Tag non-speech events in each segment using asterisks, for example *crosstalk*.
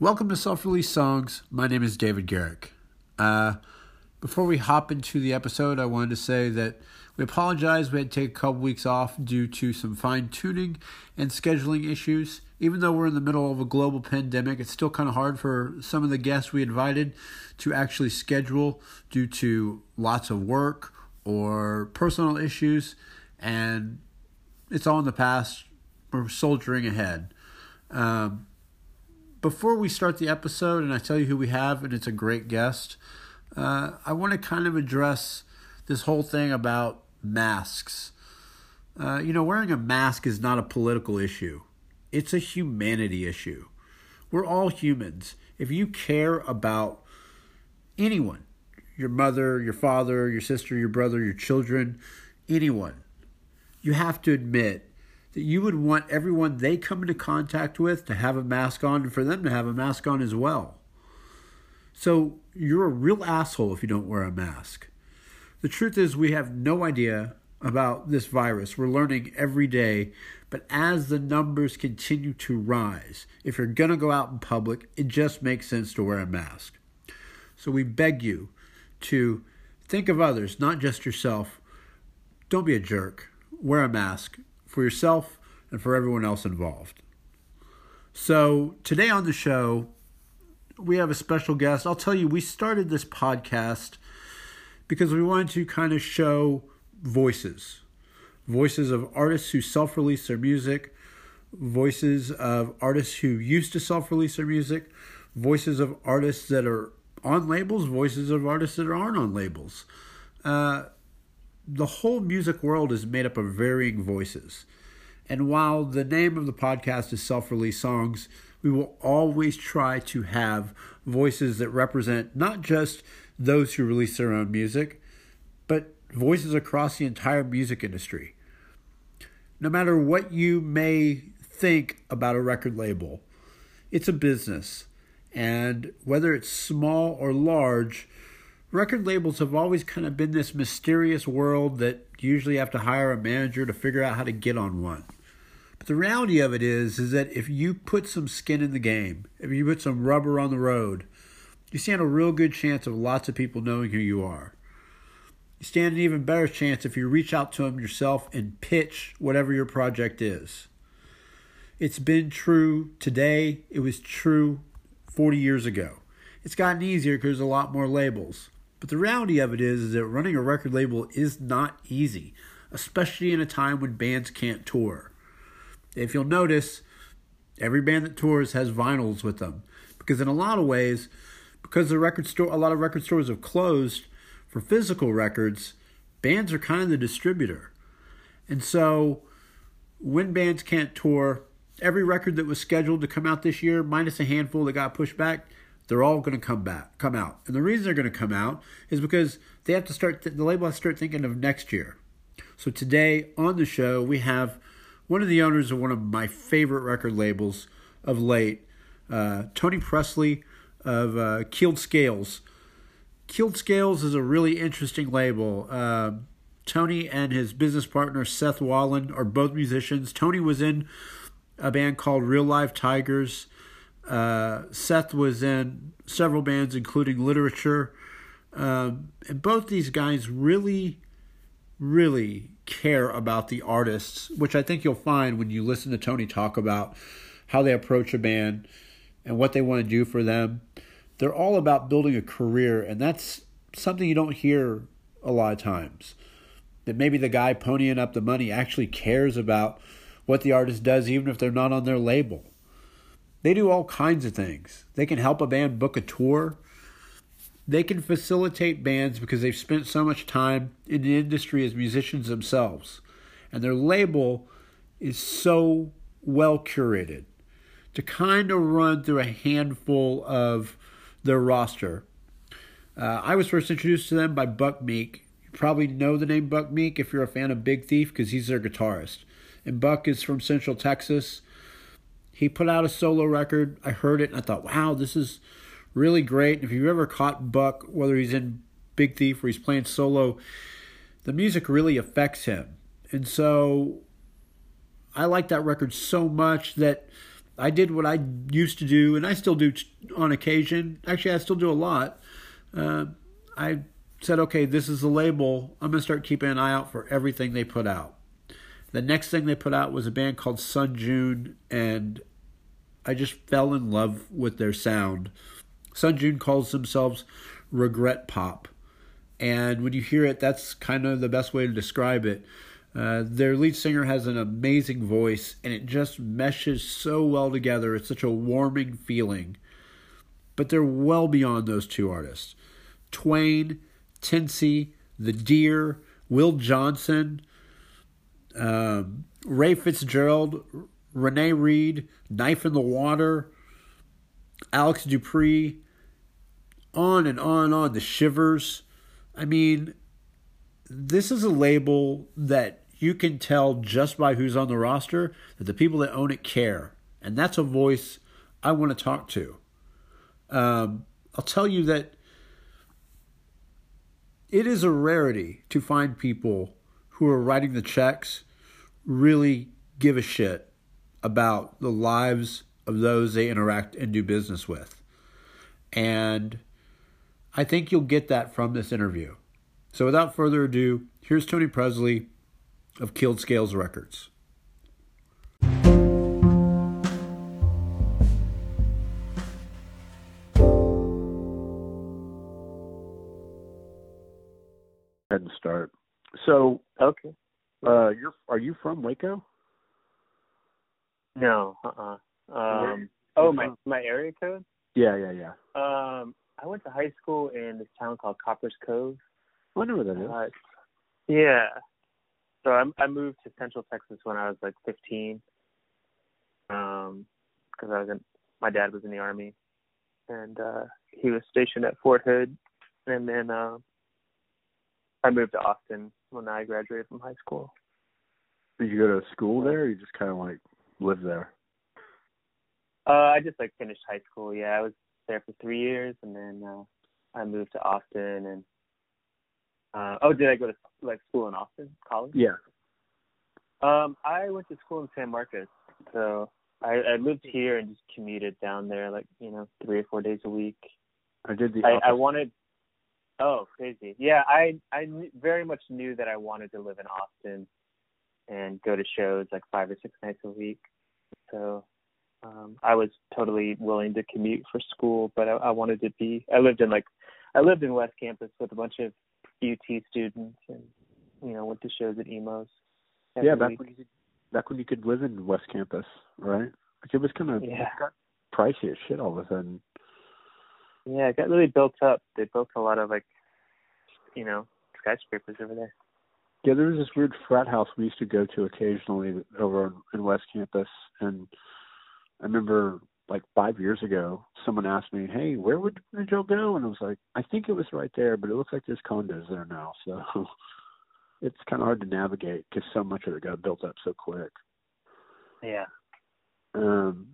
Welcome to Self Release Songs. My name is David Garrick. Uh, before we hop into the episode, I wanted to say that we apologize. We had to take a couple weeks off due to some fine tuning and scheduling issues. Even though we're in the middle of a global pandemic, it's still kind of hard for some of the guests we invited to actually schedule due to lots of work or personal issues. And it's all in the past. We're soldiering ahead. Um, before we start the episode and I tell you who we have, and it's a great guest, uh, I want to kind of address this whole thing about masks. Uh, you know, wearing a mask is not a political issue, it's a humanity issue. We're all humans. If you care about anyone, your mother, your father, your sister, your brother, your children, anyone, you have to admit that you would want everyone they come into contact with to have a mask on and for them to have a mask on as well. So you're a real asshole if you don't wear a mask. The truth is, we have no idea about this virus. We're learning every day. But as the numbers continue to rise, if you're going to go out in public, it just makes sense to wear a mask. So we beg you to think of others, not just yourself. Don't be a jerk. Wear a mask for yourself and for everyone else involved. So, today on the show, we have a special guest. I'll tell you, we started this podcast because we wanted to kind of show voices voices of artists who self release their music, voices of artists who used to self release their music, voices of artists that are on labels, voices of artists that aren't on labels. Uh, the whole music world is made up of varying voices. And while the name of the podcast is Self Release Songs, we will always try to have voices that represent not just those who release their own music, but voices across the entire music industry. No matter what you may think about a record label, it's a business. And whether it's small or large, record labels have always kind of been this mysterious world that you usually have to hire a manager to figure out how to get on one. But the reality of it is, is that if you put some skin in the game, if you put some rubber on the road, you stand a real good chance of lots of people knowing who you are. You stand an even better chance if you reach out to them yourself and pitch whatever your project is. It's been true today, it was true 40 years ago. It's gotten easier because there's a lot more labels. But the reality of it is, is that running a record label is not easy, especially in a time when bands can't tour. If you'll notice, every band that tours has vinyls with them because in a lot of ways, because the record store, a lot of record stores have closed for physical records, bands are kind of the distributor. And so when bands can't tour, every record that was scheduled to come out this year, minus a handful that got pushed back, they're all going to come back, come out. And the reason they're going to come out is because they have to start, the label has to start thinking of next year. So today on the show, we have one of the owners of one of my favorite record labels of late, uh, Tony Presley of uh, Keeled Scales. Keeled Scales is a really interesting label. Uh, Tony and his business partner Seth Wallen are both musicians. Tony was in a band called Real Live Tigers. Uh, Seth was in several bands, including Literature. Um, and both these guys really, really care about the artists, which I think you'll find when you listen to Tony talk about how they approach a band and what they want to do for them. They're all about building a career, and that's something you don't hear a lot of times. That maybe the guy ponying up the money actually cares about what the artist does, even if they're not on their label. They do all kinds of things. They can help a band book a tour. They can facilitate bands because they've spent so much time in the industry as musicians themselves. And their label is so well curated to kind of run through a handful of their roster. Uh, I was first introduced to them by Buck Meek. You probably know the name Buck Meek if you're a fan of Big Thief because he's their guitarist. And Buck is from Central Texas. He put out a solo record. I heard it and I thought, wow, this is really great. If you've ever caught Buck, whether he's in Big Thief or he's playing solo, the music really affects him. And so I like that record so much that I did what I used to do, and I still do on occasion. Actually, I still do a lot. Uh, I said, okay, this is the label. I'm going to start keeping an eye out for everything they put out. The next thing they put out was a band called Sun June, and I just fell in love with their sound. Sun June calls themselves regret pop. And when you hear it, that's kind of the best way to describe it. Uh, their lead singer has an amazing voice, and it just meshes so well together. It's such a warming feeling. But they're well beyond those two artists. Twain, Tenci, The Deer, Will Johnson, um, Ray Fitzgerald, Renee Reed, Knife in the Water, Alex Dupree, on and on and on. The Shivers. I mean, this is a label that you can tell just by who's on the roster that the people that own it care. And that's a voice I want to talk to. Um, I'll tell you that it is a rarity to find people who are writing the checks really give a shit about the lives of those they interact and do business with. And I think you'll get that from this interview. So without further ado, here's Tony Presley of Keeled Scales Records. ahead and start. So, okay, uh, you're are you from Waco? No, uh, uh Um, oh, my my area code. Yeah, yeah, yeah. Um, I went to high school in this town called Copperas Cove. I know where that is. Uh, yeah. So I I moved to Central Texas when I was like 15. Um, because I was in my dad was in the army, and uh he was stationed at Fort Hood, and then uh, I moved to Austin when I graduated from high school. Did you go to school there, or you just kind of like live there? Uh, I just like finished high school. Yeah, I was there for three years, and then uh, I moved to Austin. And uh, oh, did I go to like school in Austin, college? Yeah. Um, I went to school in San Marcos, so I, I lived here and just commuted down there, like you know, three or four days a week. I did the. I, I wanted Oh, crazy. Yeah, I I very much knew that I wanted to live in Austin and go to shows like five or six nights a week. So um I was totally willing to commute for school, but I, I wanted to be I lived in like I lived in West Campus with a bunch of UT students and you know, went to shows at Emo's. Yeah, back when you could back when you could live in West Campus, right? Like it was kind of yeah. got pricey as shit all of a sudden. Yeah, it got really built up. They built a lot of like, you know, skyscrapers over there. Yeah, there was this weird frat house we used to go to occasionally over in West Campus, and I remember like five years ago, someone asked me, "Hey, where would Joe go?" And I was like, "I think it was right there, but it looks like there's condos there now." So *laughs* it's kind of hard to navigate because so much of it got built up so quick. Yeah. Um,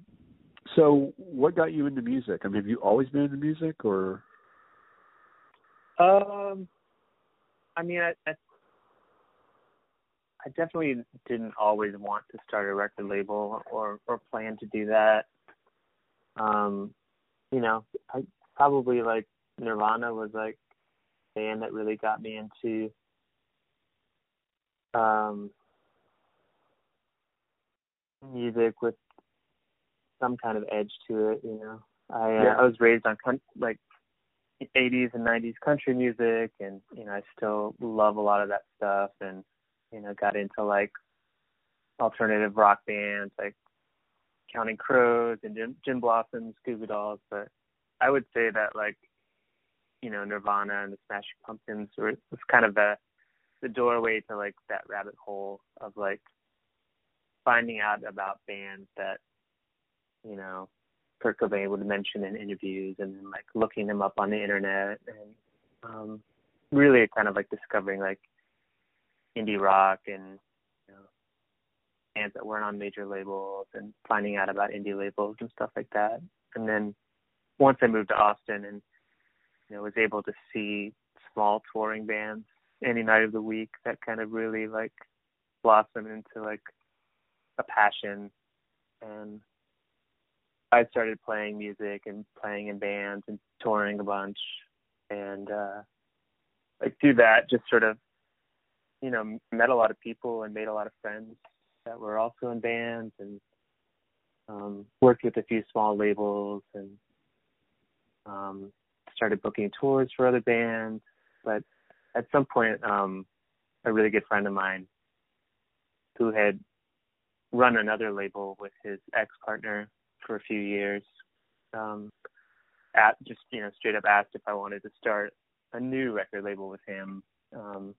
so, what got you into music? I mean, have you always been into music, or? Um, I mean, I, I, I definitely didn't always want to start a record label or or plan to do that. Um, you know, I probably like Nirvana was like a band that really got me into um music with some kind of edge to it. You know, I uh, yeah. I was raised on con- like 80s and 90s country music, and you know I still love a lot of that stuff, and you know got into like alternative rock bands like Counting Crows and Gin, Gin Blossoms, Goo Goo Dolls, but I would say that like you know Nirvana and the Smashing Pumpkins were was kind of the the doorway to like that rabbit hole of like finding out about bands that you know, Kurt Cobain would mention in interviews and then like looking him up on the internet and um really kind of like discovering like indie rock and you know bands that weren't on major labels and finding out about indie labels and stuff like that. And then once I moved to Austin and you know was able to see small touring bands any night of the week that kind of really like blossomed into like a passion and I started playing music and playing in bands and touring a bunch, and uh, like through that, just sort of, you know, met a lot of people and made a lot of friends that were also in bands and um, worked with a few small labels and um, started booking tours for other bands. But at some point, um, a really good friend of mine who had run another label with his ex partner for a few years, um, at just you know straight up asked if I wanted to start a new record label with him. Um,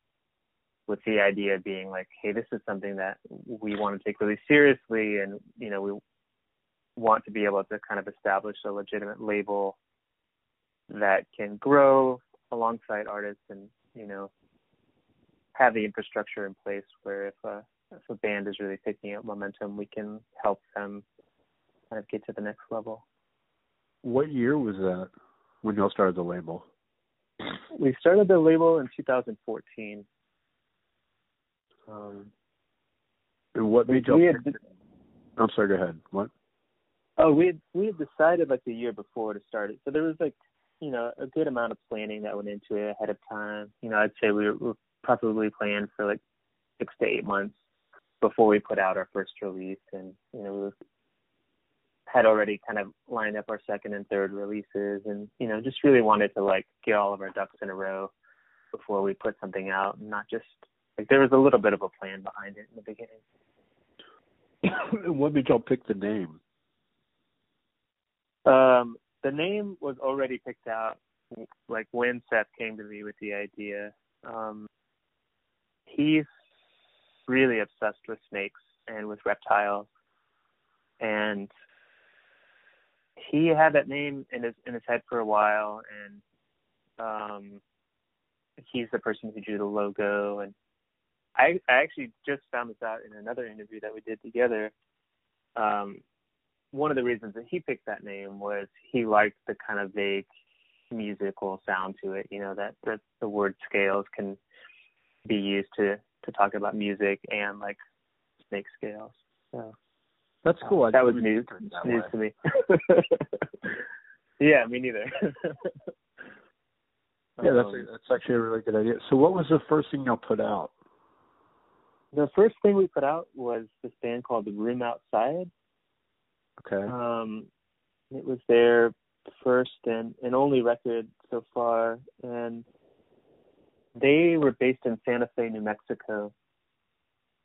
with the idea being like, hey, this is something that we want to take really seriously, and you know, we want to be able to kind of establish a legitimate label that can grow alongside artists, and you know, have the infrastructure in place where if a if a band is really picking up momentum, we can help them kind of get to the next level. What year was that when y'all started the label? We started the label in 2014. Um, and what made you? Had, I'm sorry. Go ahead. What? Oh, we had we had decided like the year before to start it, so there was like you know a good amount of planning that went into it ahead of time. You know, I'd say we were, we were probably planned for like six to eight months before we put out our first release, and you know we had already kind of lined up our second and third releases, and you know just really wanted to like get all of our ducks in a row before we put something out, and not just like there was a little bit of a plan behind it in the beginning. *coughs* what made y'all pick the name? Um, the name was already picked out. Like when Seth came to me with the idea, um, he's really obsessed with snakes and with reptiles, and he had that name in his in his head for a while, and um, he's the person who drew the logo and I, I actually just found this out in another interview that we did together. Um, one of the reasons that he picked that name was he liked the kind of vague musical sound to it. You know that that the word scales can be used to to talk about music and like snake scales. So that's cool. Uh, that was news that news to me. *laughs* yeah, me neither. *laughs* yeah, that's a, that's actually a really good idea. So, what was the first thing y'all put out? The first thing we put out was this band called The Room Outside. Okay. Um, it was their first and, and only record so far, and they were based in Santa Fe, New Mexico.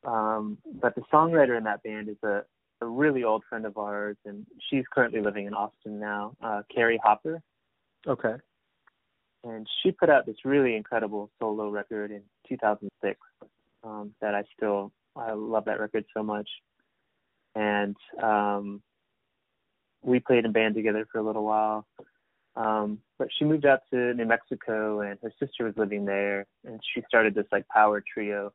Um, but the songwriter in that band is a, a really old friend of ours, and she's currently living in Austin now, uh, Carrie Hopper. Okay. And she put out this really incredible solo record in 2006 um, that I still I love that record so much. And um, we played in band together for a little while. Um, but she moved out to New Mexico, and her sister was living there, and she started this like power trio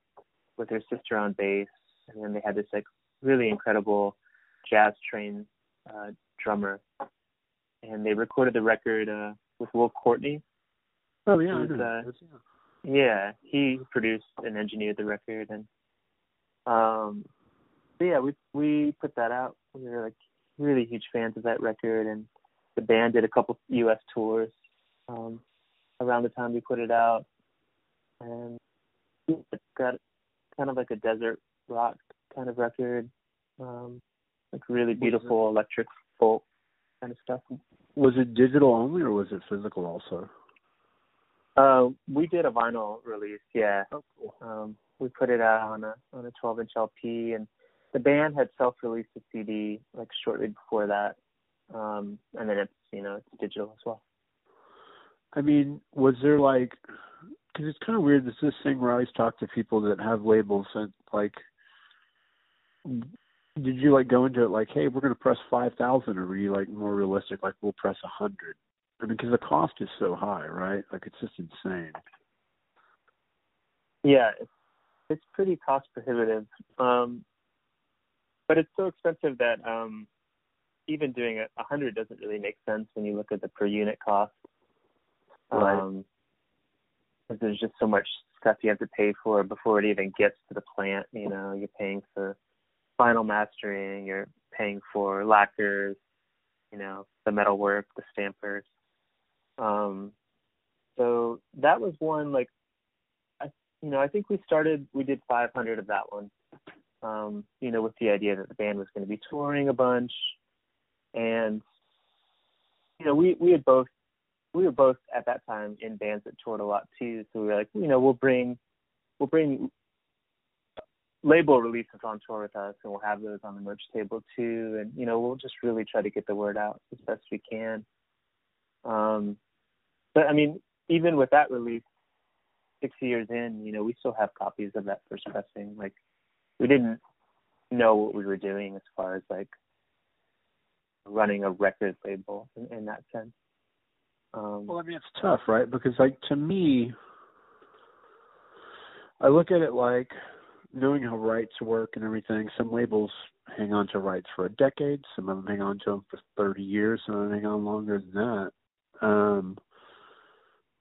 with her sister on bass, and then they had this like really incredible jazz train uh, drummer, and they recorded the record uh, with Will Courtney. Oh yeah, uh, yeah, he produced and engineered the record, and um, so yeah, we we put that out. We were like really huge fans of that record, and the band did a couple U.S. tours um, around the time we put it out, and it got kind of like a desert rock kind of record, um, like really beautiful electric folk kind of stuff. Was it digital only, or was it physical also? Uh, we did a vinyl release, yeah. Oh, cool. Um, we put it out on a on a 12 inch LP, and the band had self-released a CD like shortly before that, um, and then it's you know it's digital as well. I mean, was there like, because it's kind of weird. This is this thing where I always talk to people that have labels and like, did you like go into it like, hey, we're gonna press five thousand, or were you like more realistic, like we'll press a hundred? Because the cost is so high, right? Like it's just insane. Yeah, it's it's pretty cost prohibitive, um, but it's so expensive that um, even doing a hundred doesn't really make sense when you look at the per unit cost. Right. Um, because there's just so much stuff you have to pay for before it even gets to the plant. You know, you're paying for final mastering, you're paying for lacquers, you know, the metal work, the stampers. Um, so that was one like, I, you know, I think we started, we did 500 of that one, um, you know, with the idea that the band was going to be touring a bunch, and you know, we we had both, we were both at that time in bands that toured a lot too, so we were like, you know, we'll bring, we'll bring label releases on tour with us and we'll have those on the merch table too. And you know we'll just really try to get the word out as best we can. Um i mean even with that release six years in you know we still have copies of that first pressing. Like we didn't know what we were doing as far as like running a record label in, in that sense. Um well i mean it's tough right? Because like to me i look at it like knowing how rights work and everything, some labels hang on to rights for a decade, some of them hang on to them for 30 years, some of them hang on longer than that. Um,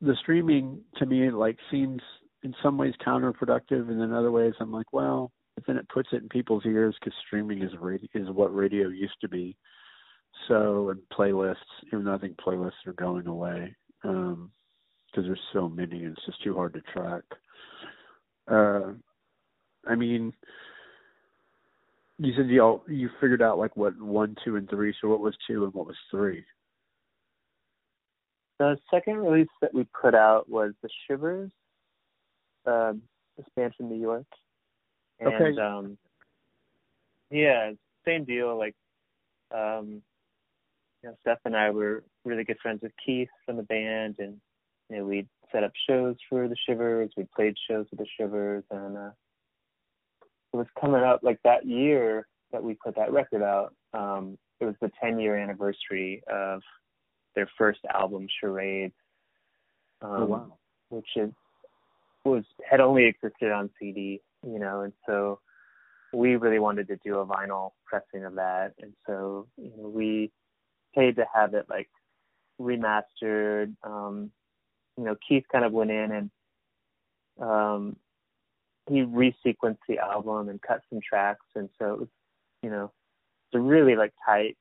the streaming to me like seems in some ways counterproductive, and in other ways I'm like, well, but then it puts it in people's ears because streaming is is what radio used to be. So and playlists, even though I think playlists are going away because um, there's so many, and it's just too hard to track. Uh, I mean, you said you all you figured out like what one, two, and three. So what was two and what was three? The second release that we put out was the Shivers, this band from New York. And, okay. Um, yeah, same deal. Like, um, you know, Seth and I were really good friends with Keith from the band, and you know, we'd set up shows for the Shivers. We played shows with the Shivers, and uh, it was coming up like that year that we put that record out. Um, it was the 10 year anniversary of their first album, Charades. Um, oh, wow. Which is was had only existed on CD, you know, and so we really wanted to do a vinyl pressing of that, and so you know we paid to have it like remastered. Um, you know, Keith kind of went in and um, he resequenced the album and cut some tracks, and so it was, you know, it's a really like tight,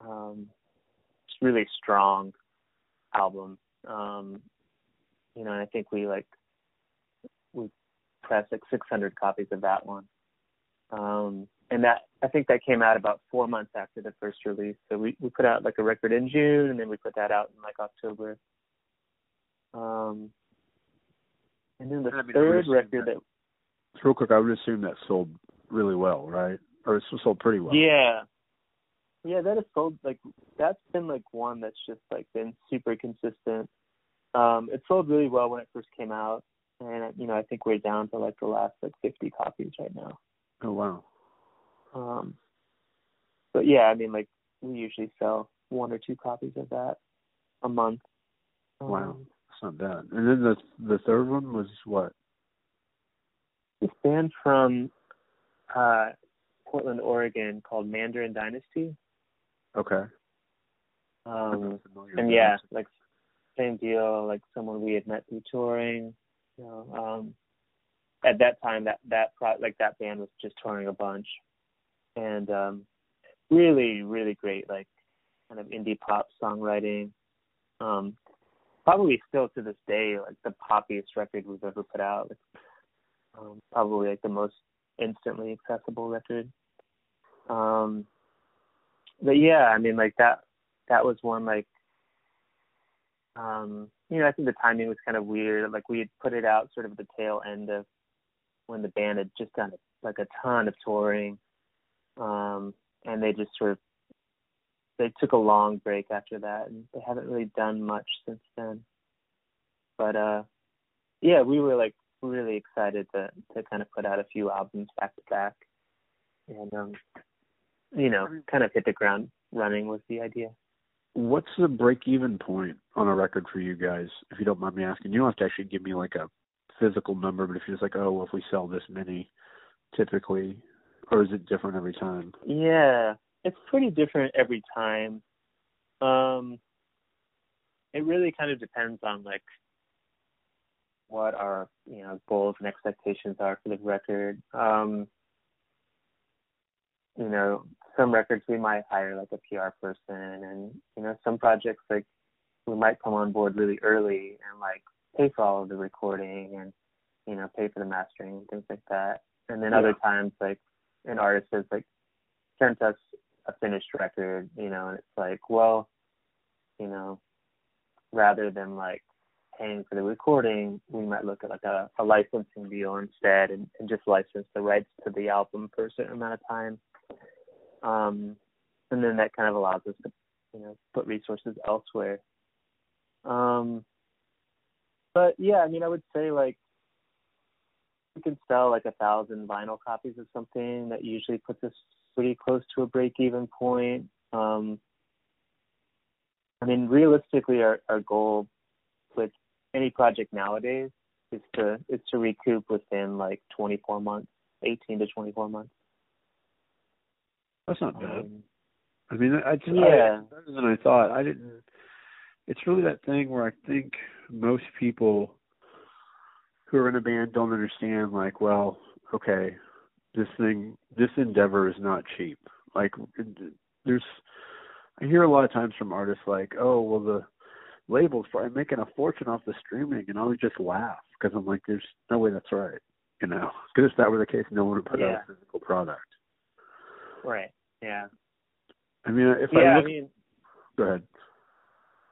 um, really strong album. Um, you know, and I think we like we pressed like 600 copies of that one, um, and that I think that came out about four months after the first release. So we we put out like a record in June, and then we put that out in like October. Um, and then the third record that real quick, I would assume that sold really well, right? Or it sold pretty well. Yeah. Yeah, that has sold like that's been like one that's just like been super consistent. Um, it sold really well when it first came out, and you know I think we're down to like the last like 50 copies right now. Oh wow. Um, but yeah, I mean like we usually sell one or two copies of that a month. Um, wow, that's not bad. And then the the third one was what? this band from uh, Portland, Oregon called Mandarin Dynasty. Okay. Um, and yeah, like same deal, like someone we had met through touring. You know, um, at that time, that that pro- like that band was just touring a bunch, and um, really, really great, like kind of indie pop songwriting. Um, probably still to this day, like the poppiest record we've ever put out. Like, um, probably like the most instantly accessible record. Um, but yeah, I mean, like that that was one like um, you know, I think the timing was kind of weird. Like we had put it out sort of at the tail end of when the band had just done like a ton of touring, um, and they just sort of they took a long break after that, and they haven't really done much since then. But uh, yeah, we were like really excited to to kind of put out a few albums back to back, and um, you know, kind of hit the ground running was the idea. What's the break even point on a record for you guys, if you don't mind me asking? You don't have to actually give me like a physical number, but if you're just like, oh, well, if we sell this many, typically, or is it different every time? Yeah, it's pretty different every time. Um, it really kind of depends on like what our you know goals and expectations are for the record. Um, you know, some records we might hire like a PR person, and you know some projects like we might come on board really early and like pay for all of the recording and you know pay for the mastering and things like that. And then yeah. other times like an artist is like sent us a finished record, you know, and it's like, well, you know, rather than like paying for the recording, we might look at like a, a licensing deal instead and, and just license the rights to the album for a certain amount of time. Um, and then that kind of allows us to, you know, put resources elsewhere. Um, but yeah, I mean, I would say like we can sell like a thousand vinyl copies of something that usually puts us pretty close to a break even point. Um, I mean, realistically, our, our goal with any project nowadays is to is to recoup within like 24 months, 18 to 24 months. That's not bad. Um, I mean, I, just, yeah, I, better than I thought. I didn't. It's really that thing where I think most people who are in a band don't understand. Like, well, okay, this thing, this endeavor is not cheap. Like, there's I hear a lot of times from artists like, "Oh, well, the labels probably making a fortune off the streaming," and I always just laugh because I'm like, "There's no way that's right." You know, because if that were the case, no one would put yeah. out a physical product. Right. Yeah. I mean, if yeah, I look, I mean, go ahead.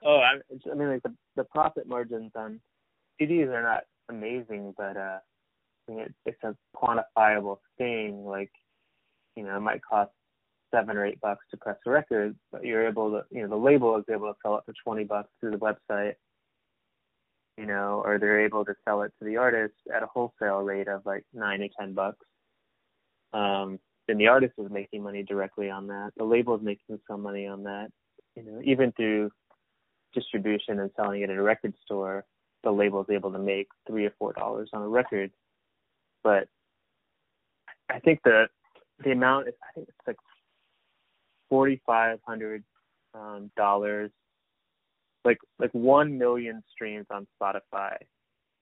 Oh, I, I mean, like the the profit margins on CDs are not amazing, but uh, I mean, it, it's a quantifiable thing. Like, you know, it might cost seven or eight bucks to press a record, but you're able to, you know, the label is able to sell it for 20 bucks through the website, you know, or they're able to sell it to the artist at a wholesale rate of like nine to 10 bucks. Um, and the artist is making money directly on that. The label is making some money on that, you know, even through distribution and selling it at a record store, the label is able to make three or four dollars on a record. But I think the the amount is I think it's like forty five hundred um, dollars, like like one million streams on Spotify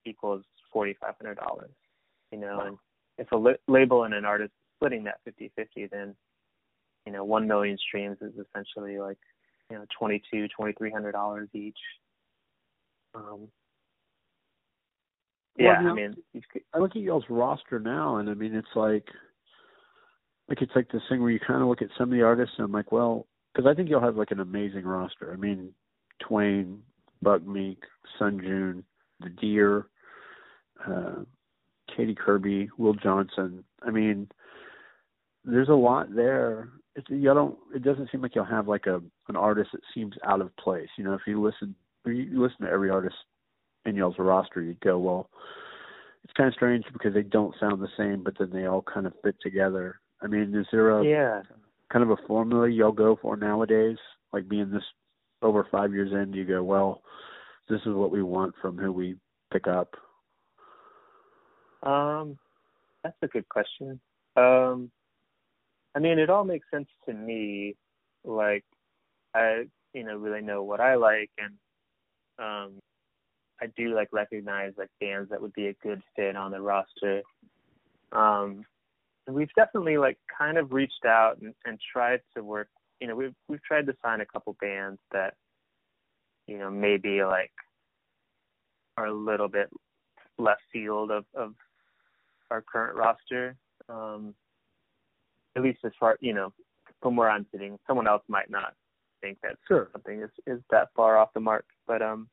equals forty five hundred dollars. You know, wow. and if a li- label and an artist splitting that 50-50, then you know one million streams is essentially like you know twenty two twenty three hundred dollars each. Um, yeah, well, I mean, I look at y'all's roster now, and I mean, it's like like it's like this thing where you kind of look at some of the artists and I'm like, well, because I think you'll have like an amazing roster. I mean, Twain, Buck Meek, Sun June, The Deer, uh, Katy Kirby, Will Johnson. I mean, there's a lot there. It's, you don't. It doesn't seem like you'll have like a an artist that seems out of place. You know, if you listen, you listen to every artist in y'all's roster, you'd go, well, it's kind of strange because they don't sound the same, but then they all kind of fit together. I mean, is there a yeah kind of a formula y'all go for nowadays? Like being this over five years in, do you go, well, this is what we want from who we pick up? Um, that's a good question. Um, I mean, it all makes sense to me. Like, I, you know, really know what I like, and um, I do like recognize like bands that would be a good fit on the roster. Um, we've definitely like kind of reached out and, and tried to work. You know, we've we've tried to sign a couple bands that, you know, maybe like are a little bit left field of of our current roster. Um, at least as far you know, from where I'm sitting, someone else might not think that sure. something is is that far off the mark. But um,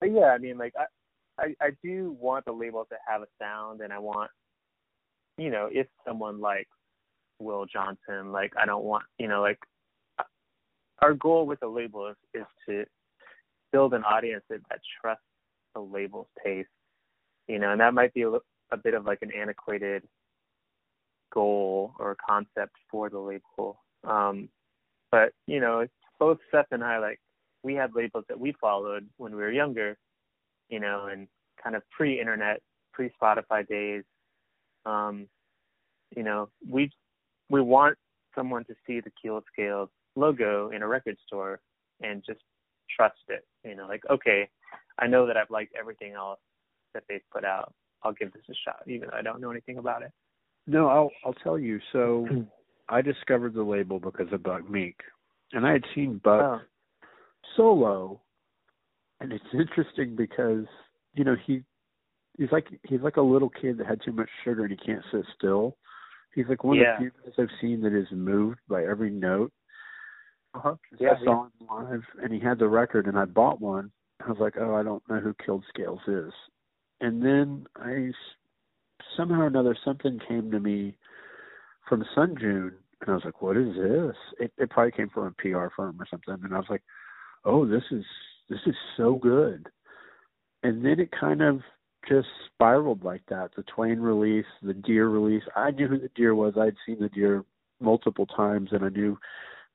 but yeah, I mean, like I. I, I do want the label to have a sound, and I want you know, if someone like Will Johnson, like I don't want, you know, like our goal with the label is, is to build an audience that, that trusts the label's taste, you know, and that might be a, a bit of like an antiquated goal or concept for the label. Um, but you know, both Seth and I like we had labels that we followed when we were younger, you know, and kind of pre-internet, pre-Spotify days, um, you know, we we want someone to see the Keeled Scales logo in a record store and just trust it. You know, like okay, I know that I've liked everything else that they've put out. I'll give this a shot, even though I don't know anything about it. No, I'll I'll tell you. So *clears throat* I discovered the label because of Buck Meek, and I had seen Buck Oh. solo, and it's interesting because you know he he's like he's like a little kid that had too much sugar and he can't sit still. He's like one Yeah. of the few guys I've seen that is moved by every note. Uh-huh. I saw him live, and he had the record, and I bought one. I was like, oh, I don't know who Keeled Scales is. And then I somehow or another something came to me from Sun June, and I was like, what is this? It, it probably came from a PR firm or something, and I was like, oh, this is this is so good. And then it kind of just spiraled like that. The Twain release, the Deer release. I knew who the Deer was. I'd seen the Deer multiple times, and I knew.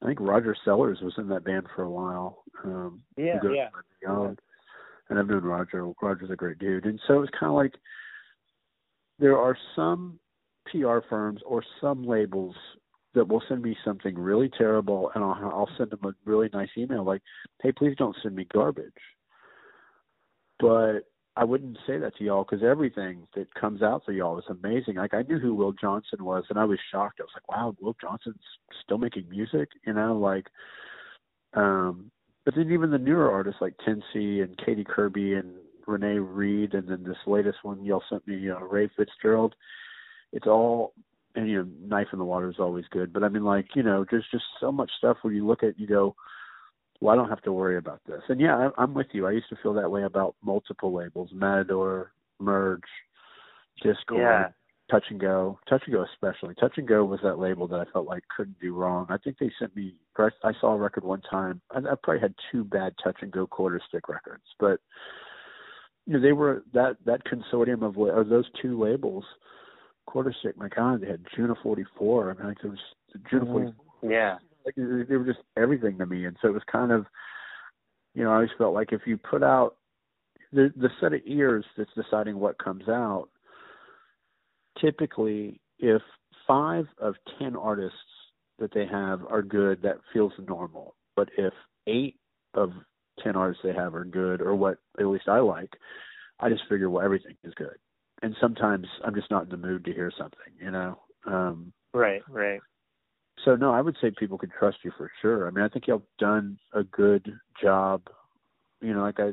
I think Roger Sellers was in that band for a while. Um, Yeah, yeah. And I've known Roger. Roger's a great dude. And so it was kind of like there are some PR firms or some labels that will send me something really terrible, and I'll, I'll send them a really nice email like, "Hey, please don't send me garbage." But I wouldn't say that to y'all because everything that comes out to y'all is amazing. Like I knew who Will Johnson was, and I was shocked. I was like, "Wow, Will Johnson's still making music," you know, like. Um, but then even the newer artists like Tenci and Katy Kirby and Renee Reed, and then this latest one y'all sent me, uh, Ray Fitzgerald. It's all, and you know, Knife in the Water is always good. But I mean, like you know, there's just so much stuff where you look at, you go, well, I don't have to worry about this. And yeah, I, I'm with you. I used to feel that way about multiple labels, Matador, Merge, Dischord, Yeah. Touch and Go. Touch and Go especially. Touch and Go was that label that I felt like couldn't do wrong. I think they sent me. I I saw a record one time. I, I probably had two bad Touch and Go quarter stick records, but you know they were that that consortium of of those two labels. Quarter stick, my God, they had June of 44. I mean, like it was June of mm-hmm. 44 Yeah. like they they were just everything to me and so it was kind of you know i always felt like if you put out the the set of ears that's deciding what comes out typically if five of ten artists that they have are good that feels normal but if eight of ten artists they have are good or what at least i like i just figure well everything is good and sometimes i'm just not in the mood to hear something you know um Right, right. so no, I would say people could trust you for sure. I mean, I think y'all done a good job. You know, like I,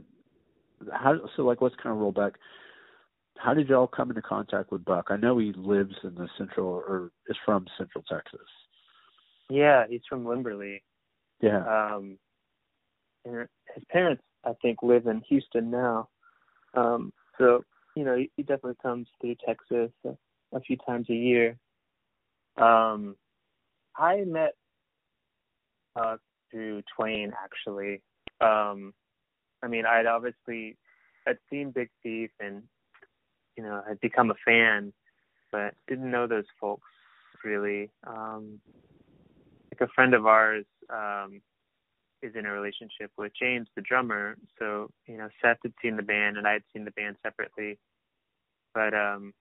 how so? Like, let's kind of roll back. How did y'all come into contact with Buck? I know he lives in the central or is from Central Texas. Yeah, he's from Wimberley. Yeah. Um, and his parents, I think, live in Houston now. Um, so you know, he, he definitely comes through Texas a, a few times a year. Um, I met uh, through Twain actually. Um, I mean, I'd obviously I'd seen Big Thief and you know I'd become a fan, but didn't know those folks really. Um, like a friend of ours um, is in a relationship with James, the drummer. So you know, Seth had seen the band and I had seen the band separately. But um,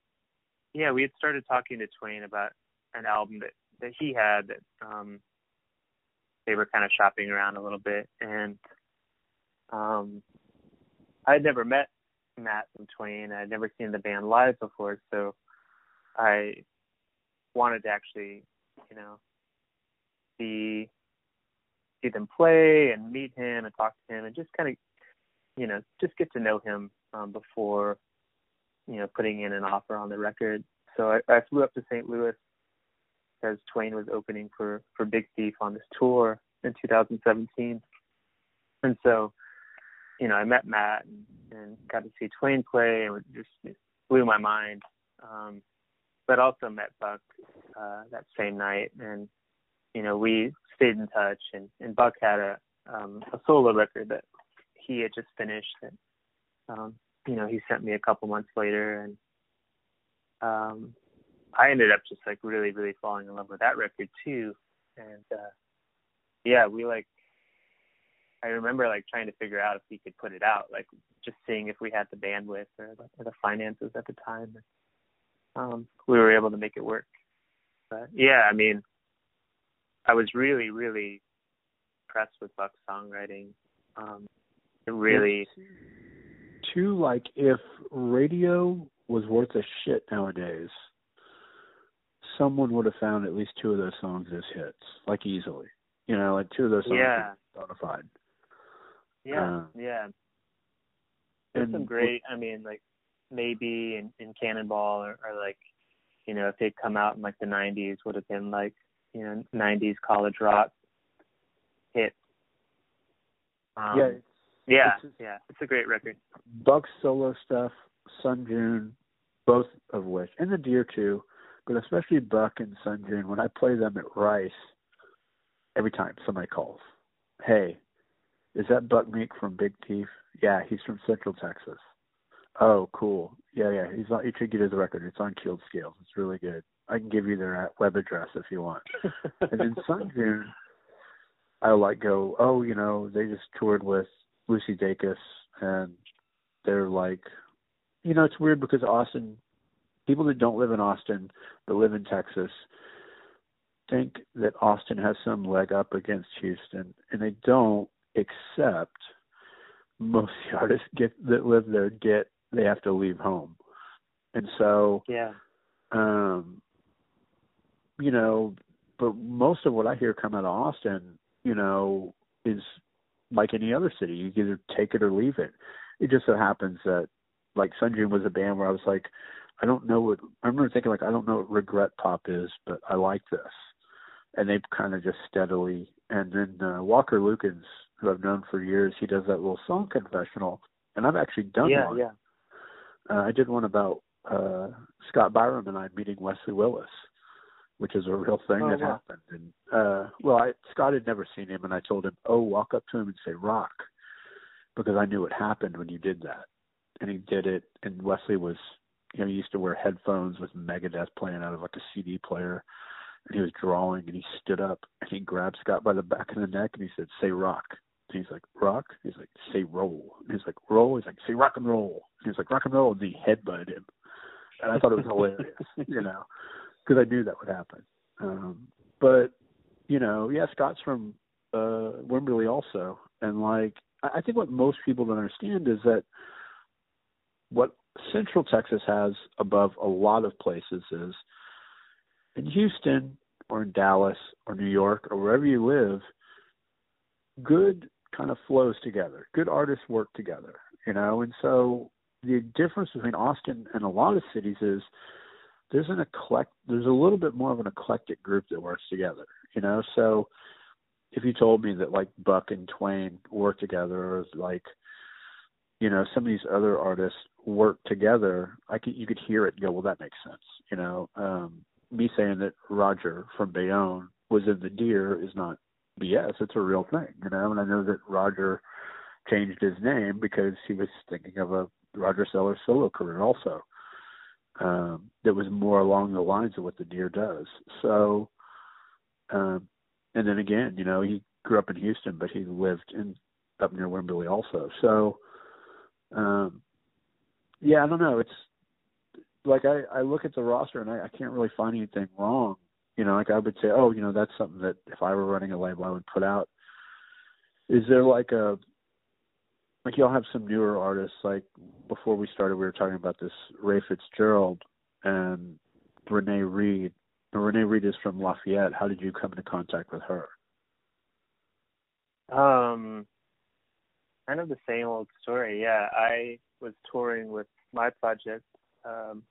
yeah, we had started talking to Twain about an album that that he had that um, they were kind of shopping around a little bit, and um, I had never met Matt from Twain. I'd never seen the band live before, so I wanted to actually, you know, see see them play and meet him and talk to him and just kind of, you know, just get to know him um, before, you know, putting in an offer on the record. So I, I flew up to St. Louis because Twain was opening for for Big Thief on this tour in 2017, and so, you know, I met Matt and, and got to see Twain play, and it just blew my mind. Um, but also met Buck uh, that same night, and you know, we stayed in touch. And, and Buck had a um, a solo record that he had just finished, and um, you know, he sent me a couple months later, and um, I ended up just like really, really falling in love with that record too. And uh, yeah, we like. I remember like trying to figure out if we could put it out, like just seeing if we had the bandwidth or the, or the finances at the time. Um, we were able to make it work. But yeah, I mean, I was really, really impressed with Buck's songwriting. Um, it really, Two, like if radio was worth a shit nowadays, someone would have found at least two of those songs as hits, like easily. You know, like two of those songs Yeah. fide. Yeah, Uh, yeah. There's and some great. I mean, like maybe in, in Cannonball or, or like, you know, if they'd come out in like the '90s, would have been like, you know, '90s college rock hit. Um, yeah, it's, yeah, it's just- yeah. It's a great record. Buck's solo stuff, Sun June, both of which, and the Deer too, but especially Buck and Sun June. When I play them at Rice, every time somebody calls, "Hey, is that Buck Meek from Big Thief?" Yeah, he's from Central Texas. Oh, cool. Yeah, yeah. He's on. You should get his record. It's on Keeled Scales. It's really good. I can give you their web address if you want. *laughs* and then Sun June, I like go. Oh, you know, they just toured with Lucy Dacus, and they're like, you know, it's weird because Austin, people that don't live in Austin but live in Texas, think that Austin has some leg up against Houston, and they don't. Except most of *laughs* the artists get that live there get they have to leave home, and so yeah. um you know but most of what i hear come out of austin you know is like any other city. You either take it or leave it. It just so happens that like Sun June was a band where i was like i don't know what i remember thinking like i don't know what regret pop is but i like this. And they've kind of just steadily and then uh, walker lukens who i've known for years he does that little song confessional and i've actually done yeah, one. yeah. uh, I did one about uh, Scott Biram and I meeting Wesley Willis, which is a real thing Oh, that wow. happened. And uh, well, I, Scott had never seen him, and I told him, "Oh, walk up to him and say rock," because I knew what happened when you did that. And he did it. And Wesley was, you know, he used to wear headphones with Megadeth playing out of like a CD player, and he was drawing, and he stood up and he grabbed Scott by the back of the neck and he said, "Say rock." And he's like, rock? He's like, say roll. And he's like, roll? He's like, say rock and roll. And he's like, rock and roll. And he headbutted him. And I thought it was *laughs* hilarious, you know, because I knew that would happen. Um, but, you know, yeah, Scott's from uh, Wimberley also. And, like, I I think what most people don't understand is that what Central Texas has above a lot of places is in Houston or in Dallas or New York or wherever you live, good kind of flows together. Good artists work together, you know. And so the difference between Austin and a lot of cities is there's an eclect there's a little bit more of an eclectic group that works together, you know. So if you told me that like Buck and Twain work together or like you know some of these other artists work together, I could you could hear it and go, well, that makes sense, you know. Um, me saying that Roger from Bayonne was in the Deer is not BS. It's a real thing, you know. And I know that Roger changed his name because he was thinking of a Roger Sellers solo career also. Um, that was more along the lines of what the Deer does. So, um, and then again, you know, he grew up in Houston, but he lived in up near Wimberley also. So, um, yeah, I don't know. It's like I, I look at the roster and I, I can't really find anything wrong. You know, like I would say, oh, you know, that's something that if I were running a label, I would put out. Is there like a like you'll have some newer artists like before we started we were talking about this Ray Fitzgerald and Renee Reed. Renee Reed is from Lafayette. How did you come into contact with her? Um, kind of the same old story. Yeah, I was touring with my project, um,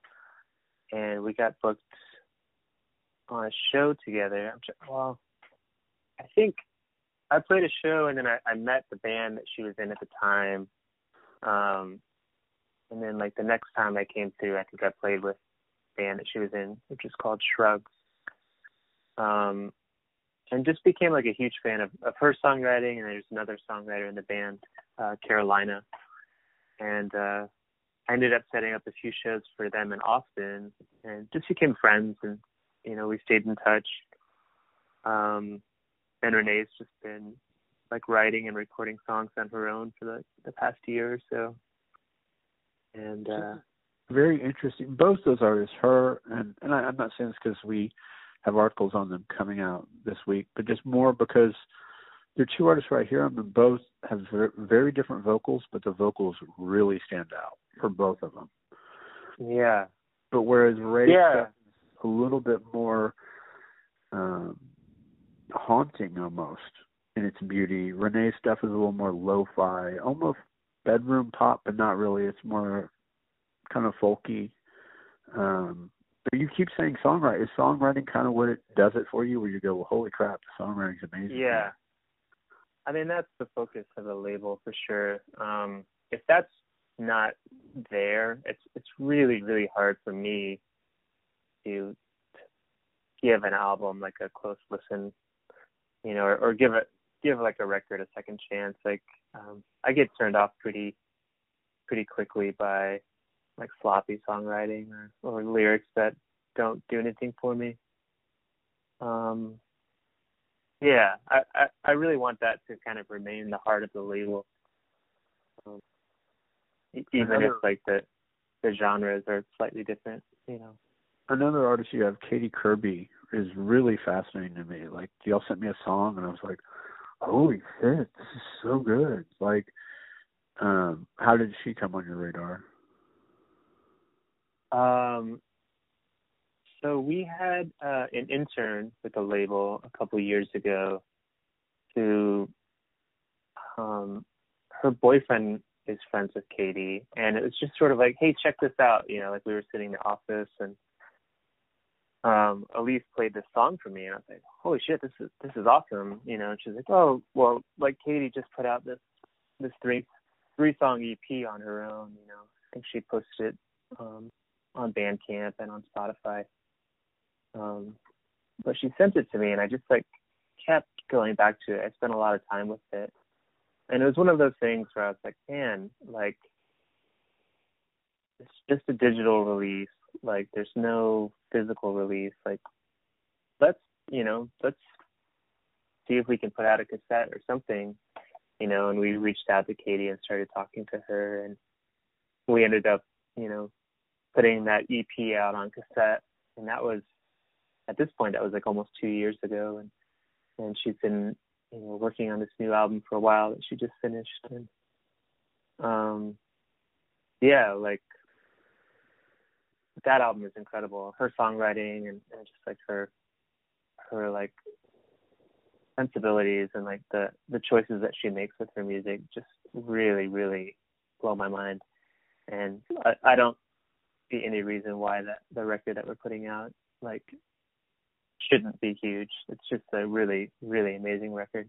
and we got booked on a show together. Well, I think I played a show, and then I, I met the band that she was in at the time. Um, and then like the next time I came through, I think I played with the band that she was in, which is called Shrugs. Um, and just became like a huge fan of, of her songwriting. And there's another songwriter in the band, uh, Carolina. And uh, I ended up setting up a few shows for them in Austin, and just became friends. And you know, we stayed in touch. Um, and Renee's just been like writing and recording songs on her own for the the past year or so. And uh, Very interesting. Both those artists, her and and I, I'm not saying this because we have articles on them coming out this week, but just more because they're two artists right here, and both have ver- very different vocals, but the vocals really stand out for both of them. yeah, But whereas Ray Yeah. A little bit more um, haunting almost in its beauty. Renee's stuff is a little more lo-fi, almost bedroom pop, but not really. It's more kind of folky. Um, but you keep saying songwriting. Is songwriting kind of what it does it for you, where you go, well, holy crap, the songwriting's amazing? Yeah. I mean, that's the focus of the label for sure. Um, if that's not there, it's it's really really hard for me to give an album like a close listen, you know, or, or give it give like a record a second chance. Like um, I get turned off pretty pretty quickly by like sloppy songwriting or, or lyrics that don't do anything for me. Um, yeah, I, I, I really want that to kind of remain the heart of the label, um, even another, if like the the genres are slightly different, you know. Another artist you have, Katy Kirby, is really fascinating to me. Like y'all sent me a song, and I was like, "Holy shit, this is so good!" Like, um, how did she come on your radar? Um, so we had uh, an intern with the label a couple years ago who um her boyfriend is friends with Katy and it was just sort of like, hey, check this out, you know, like we were sitting in the office and um Elise played this song for me and I was like, Holy shit, this is this is awesome, you know, and she's like, Oh, well like Katy just put out this this three three song EP on her own, you know. I think she posted it um on Bandcamp and on Spotify. Um, but she sent it to me, and I just like kept going back to it. I spent a lot of time with it, and it was one of those things where I was like, man, like it's just a digital release. Like there's no physical release. Like let's you know let's see if we can put out a cassette or something, you know. And we reached out to Katy and started talking to her, and we ended up you know putting that EP out on cassette, and that was at this point that was like almost two years ago, and and she's been you know working on this new album for a while that she just finished, and um yeah, like that album is incredible. Her songwriting and, and just like her her like sensibilities and like the the choices that she makes with her music just really really blow my mind and I, I don't see any reason why that the record that we're putting out like shouldn't be huge. It's just a really, really amazing record.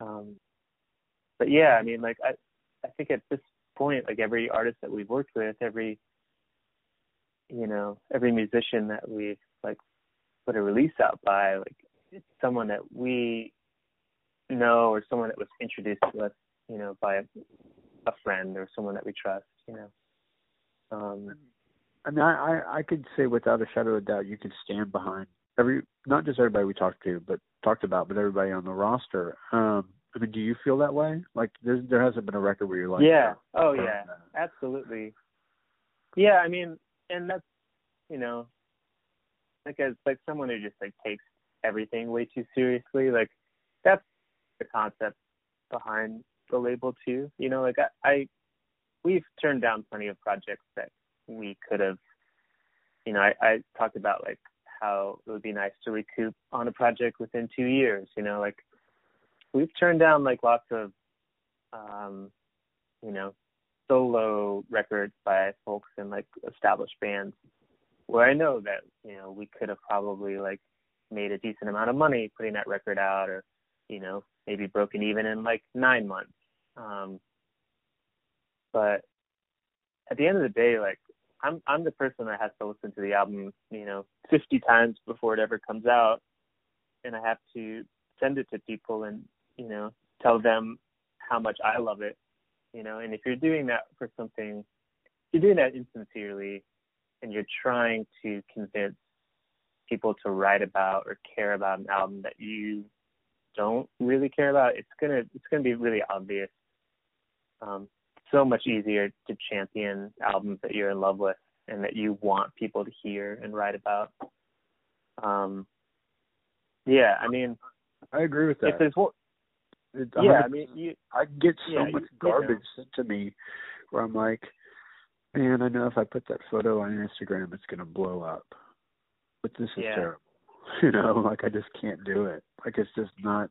Um, but yeah, I mean, like I, I think at this point, like every artist that we've worked with, every, you know, every musician that we've like put a release out by, like it's someone that we know or someone that was introduced to us, you know, by a, a friend or someone that we trust, you know. Um, I mean, I, I could say without a shadow of doubt, you could stand behind every not just everybody we talked to, but talked about, but everybody on the roster. Um, I mean, do you feel that way? Like there there hasn't been a record where you're like, yeah, oh yeah, absolutely. Yeah, I mean, and that's you know, like as like someone who just like takes everything way too seriously. Like that's the concept behind the label too. You know, like I, I we've turned down plenty of projects that we could have. You know, I, I talked about like how it would be nice to recoup on a project within two years. You know, like we've turned down like lots of, um, you know, solo records by folks in like established bands where I know that you know we could have probably like made a decent amount of money putting that record out, or you know maybe broken even in like nine months. Um, but at the end of the day, like I'm I'm the person that has to listen to the album, you know, 50 times before it ever comes out, and I have to send it to people and you know tell them how much I love it, you know. And if you're doing that for something, you're doing that insincerely, and you're trying to convince people to write about or care about an album that you don't really care about, it's gonna it's gonna be really obvious. Um, so much easier to champion albums that you're in love with and that you want people to hear and write about. Um, yeah, I mean, I agree with that. If there's it, yeah, I mean, you, I get so yeah, much you, garbage you know. sent to me where I'm like, man, I know if I put that photo on Instagram, it's gonna blow up. but this is Yeah. terrible. *laughs* You know, like I just can't do it. Like it's just not.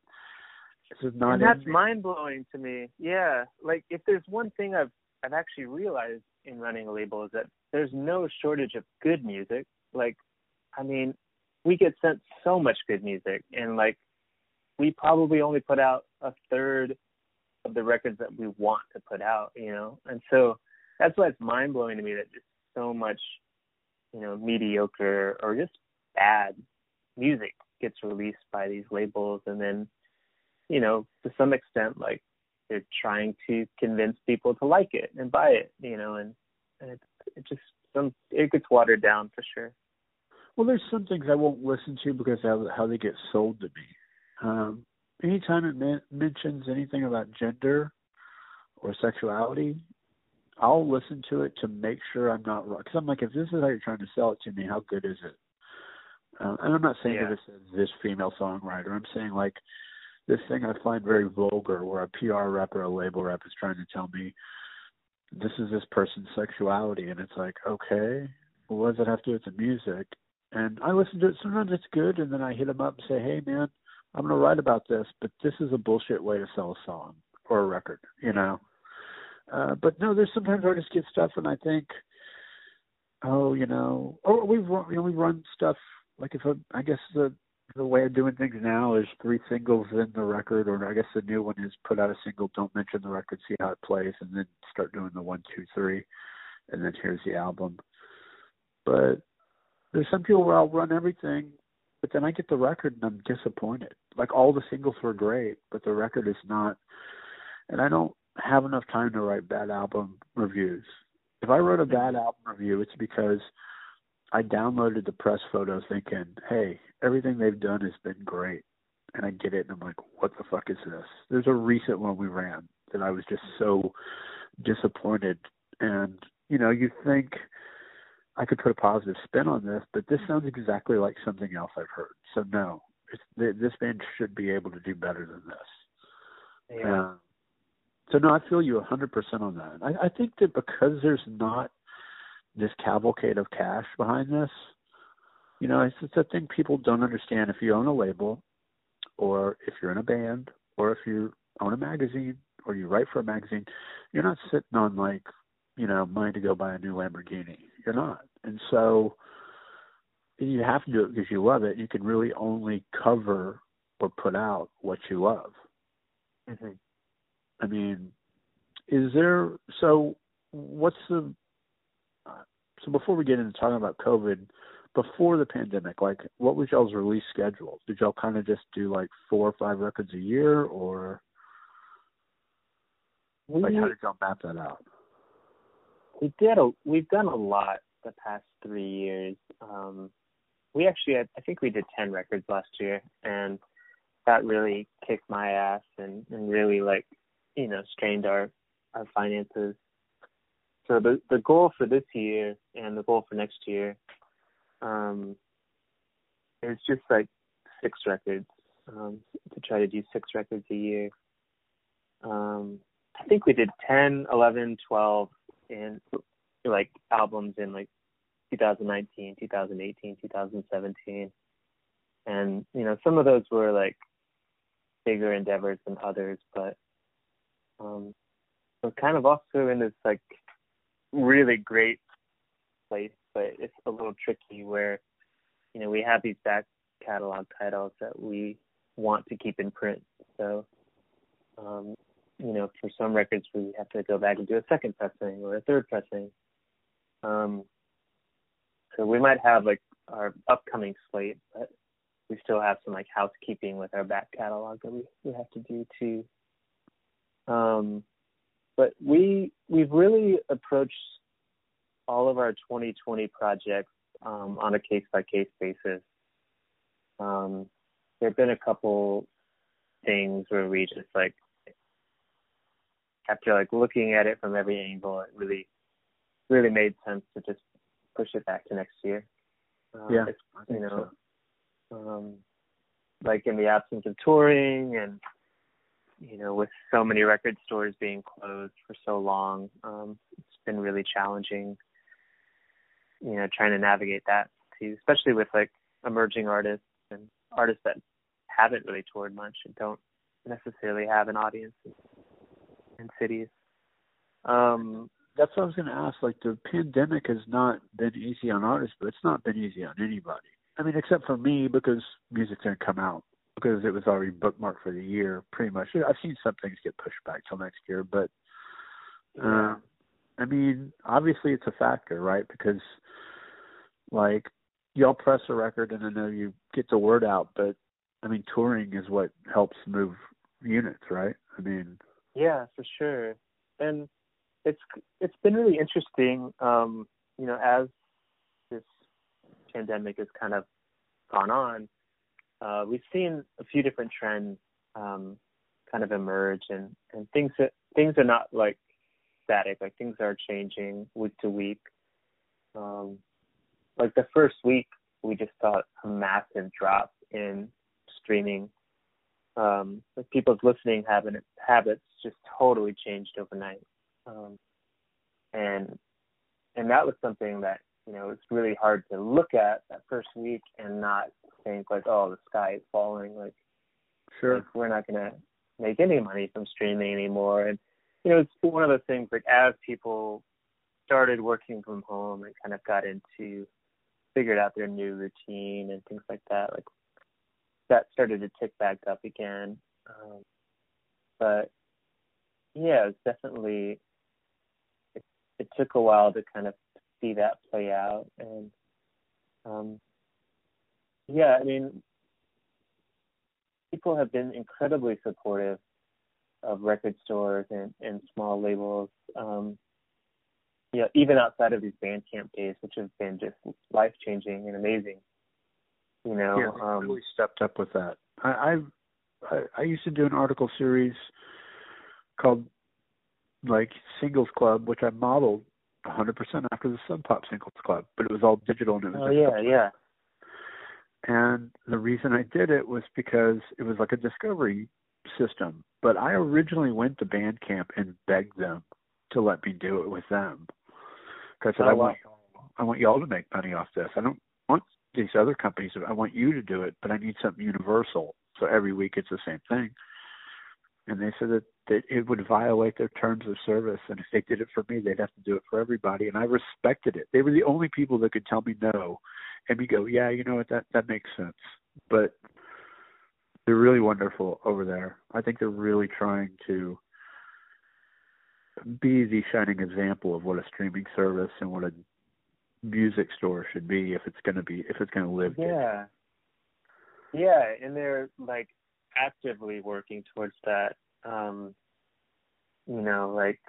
It's just not. and that's mind blowing to me. Yeah, like if there's one thing I've I've actually realized in running a label is that there's no shortage of good music. Like, I mean, we get sent so much good music, and like, we probably only put out a third of the records that we want to put out. You know, and so that's why it's mind blowing to me that just so much, you know, mediocre or just bad music gets released by these labels, and then you know, to some extent, like they're trying to convince people to like it and buy it, you know, and, and it, it just some it gets watered down for sure. Well, there's some things I won't listen to because of how they get sold to me. Um, anytime it men- mentions anything about gender or sexuality, I'll listen to it to make sure I'm not wrong. Because I'm like, if this is how you're trying to sell it to me, how good is it? Um, and I'm not saying Yeah. that this is this female songwriter. I'm saying like this thing I find very vulgar, where a PR rep or a label rep is trying to tell me this is this person's sexuality, and it's like, okay, well, what does it have to do with the music? And I listen to it. Sometimes it's good, and then I hit them up and say, "Hey, man, I'm going to write about this, but this is a bullshit way to sell a song or a record," you know. Uh, but no, there's sometimes artists get stuff, and I think, oh, you know, or we've you know, we run stuff like if a, I guess the the way of doing things now is three singles in the record, or I guess the new one is put out a single, don't mention the record, see how it plays, and then start doing the one, two, three, and then here's the album. But there's some people where I'll run everything, but then I get the record and I'm disappointed. Like all the singles were great, but the record is not. And I don't have enough time to write bad album reviews. If I wrote a bad album review, it's because I downloaded the press photo thinking, hey, everything they've done has been great. And I get it, and I'm like, what the fuck is this? There's a recent one we ran that I was just so disappointed. And, you know, you think I could put a positive spin on this, but this mm. sounds exactly like something else I've heard. So, no, this band should be able to do better than this. Yeah. Uh, so no, I feel you a 100% on that. I, I think that because there's not this cavalcade of cash behind this, you know, it's, it's a thing people don't understand. If you own a label, or if you're in a band, or if you own a magazine, or you write for a magazine, you're not sitting on like, you know, money to go buy a new Lamborghini. You're not, and so you have to do it because you love it. You can really only cover or put out what you love. hmm I mean, is there so? What's the so before we get into talking about COVID, before the pandemic, like what was y'all's release schedule? Did y'all kind of just do like four or five records a year, or We like how did y'all map that out? we did a we've done a lot the past three years. Um, we actually had, I think we did ten records last year, and that really kicked my ass and and really like you know strained our our finances. So the the goal for this year and the goal for next year um, is just like six records um, to try to do six records a year. Um, I think we did 10, 11, 12 in like albums in like 2019, 2018, 2017. And you know, some of those were like bigger endeavors than others, but um we're kind of also in this like really great place, but it's a little tricky where you know, we have these back catalog titles that we want to keep in print. So um you know, for some records we have to go back and do a second pressing or a third pressing. Um, so we might have like our upcoming slate, but we still have some like housekeeping with our back catalog that we, we have to do too. Um, but we we've really approached all of our 2020 projects um, on a case by case basis. Um, there have been a couple things where we just like after like looking at it from every angle, it really, really made sense to just push it back to next year. Um, Yeah, you know, so. um, like in the absence of touring and you know, with so many record stores being closed for so long, um, it's been really challenging. You know, trying to navigate that too, especially with like emerging artists and artists that haven't really toured much and don't necessarily have an audience in, in cities. Um, That's what I was going to ask. Like the pandemic has not been easy on artists, but it's not been easy on anybody. I mean, except for me because music didn't come out because it was already bookmarked for the year, pretty much. I've seen some things get pushed back till next year, but uh, I mean, obviously it's a factor, right? Because like y'all press a record and I know you get the word out, but I mean, touring is what helps move units, right? I mean, yeah, for sure, and it's it's been really interesting. Um, you know, as this pandemic has kind of gone on, uh, we've seen a few different trends um, kind of emerge, and and things that things are not like static. Like things are changing week to week. Um, like the first week, we just saw a massive drop in streaming. Um, like people's listening habit, habits just totally changed overnight. Um, and and that was something that you know it's really hard to look at that first week and not think like, oh, the sky is falling. Like, sure, like we're not gonna make any money from streaming anymore. And you know, it's one of those things like as people started working from home and kind of got into figured out their new routine and things like that, like that started to tick back up again. Um, but yeah, it's definitely it, took a while to kind of see that play out and um yeah, I mean people have been incredibly supportive of record stores and, and small labels. Um know, even outside of these Bandcamp days, which have been just life changing and amazing. You know, yeah, um, really stepped up with that. I, I I used to do an article series called like Singles Club, which I modeled 100% after the Sub Pop Singles Club, but it was all digital and it was. Oh yeah, yeah. And the reason I did it was because it was like a discovery system. But I originally went to Bandcamp and begged them to let me do it with them. Because I said, Oh, I wow. want I want y'all to make money off this. I don't want these other companies. I want you to do it, but I need something universal. So every week it's the same thing. And they said that, that it would violate their terms of service, and if they did it for me, they'd have to do it for everybody. And I respected it. They were the only people that could tell me no, and me go, yeah, you know what, that that makes sense. But they're really wonderful over there. I think they're really trying to be the shining example of what a streaming service and what a music store should be if it's going to be if it's going to live. Yeah. Yeah, and they're like actively working towards that. Um, you know, like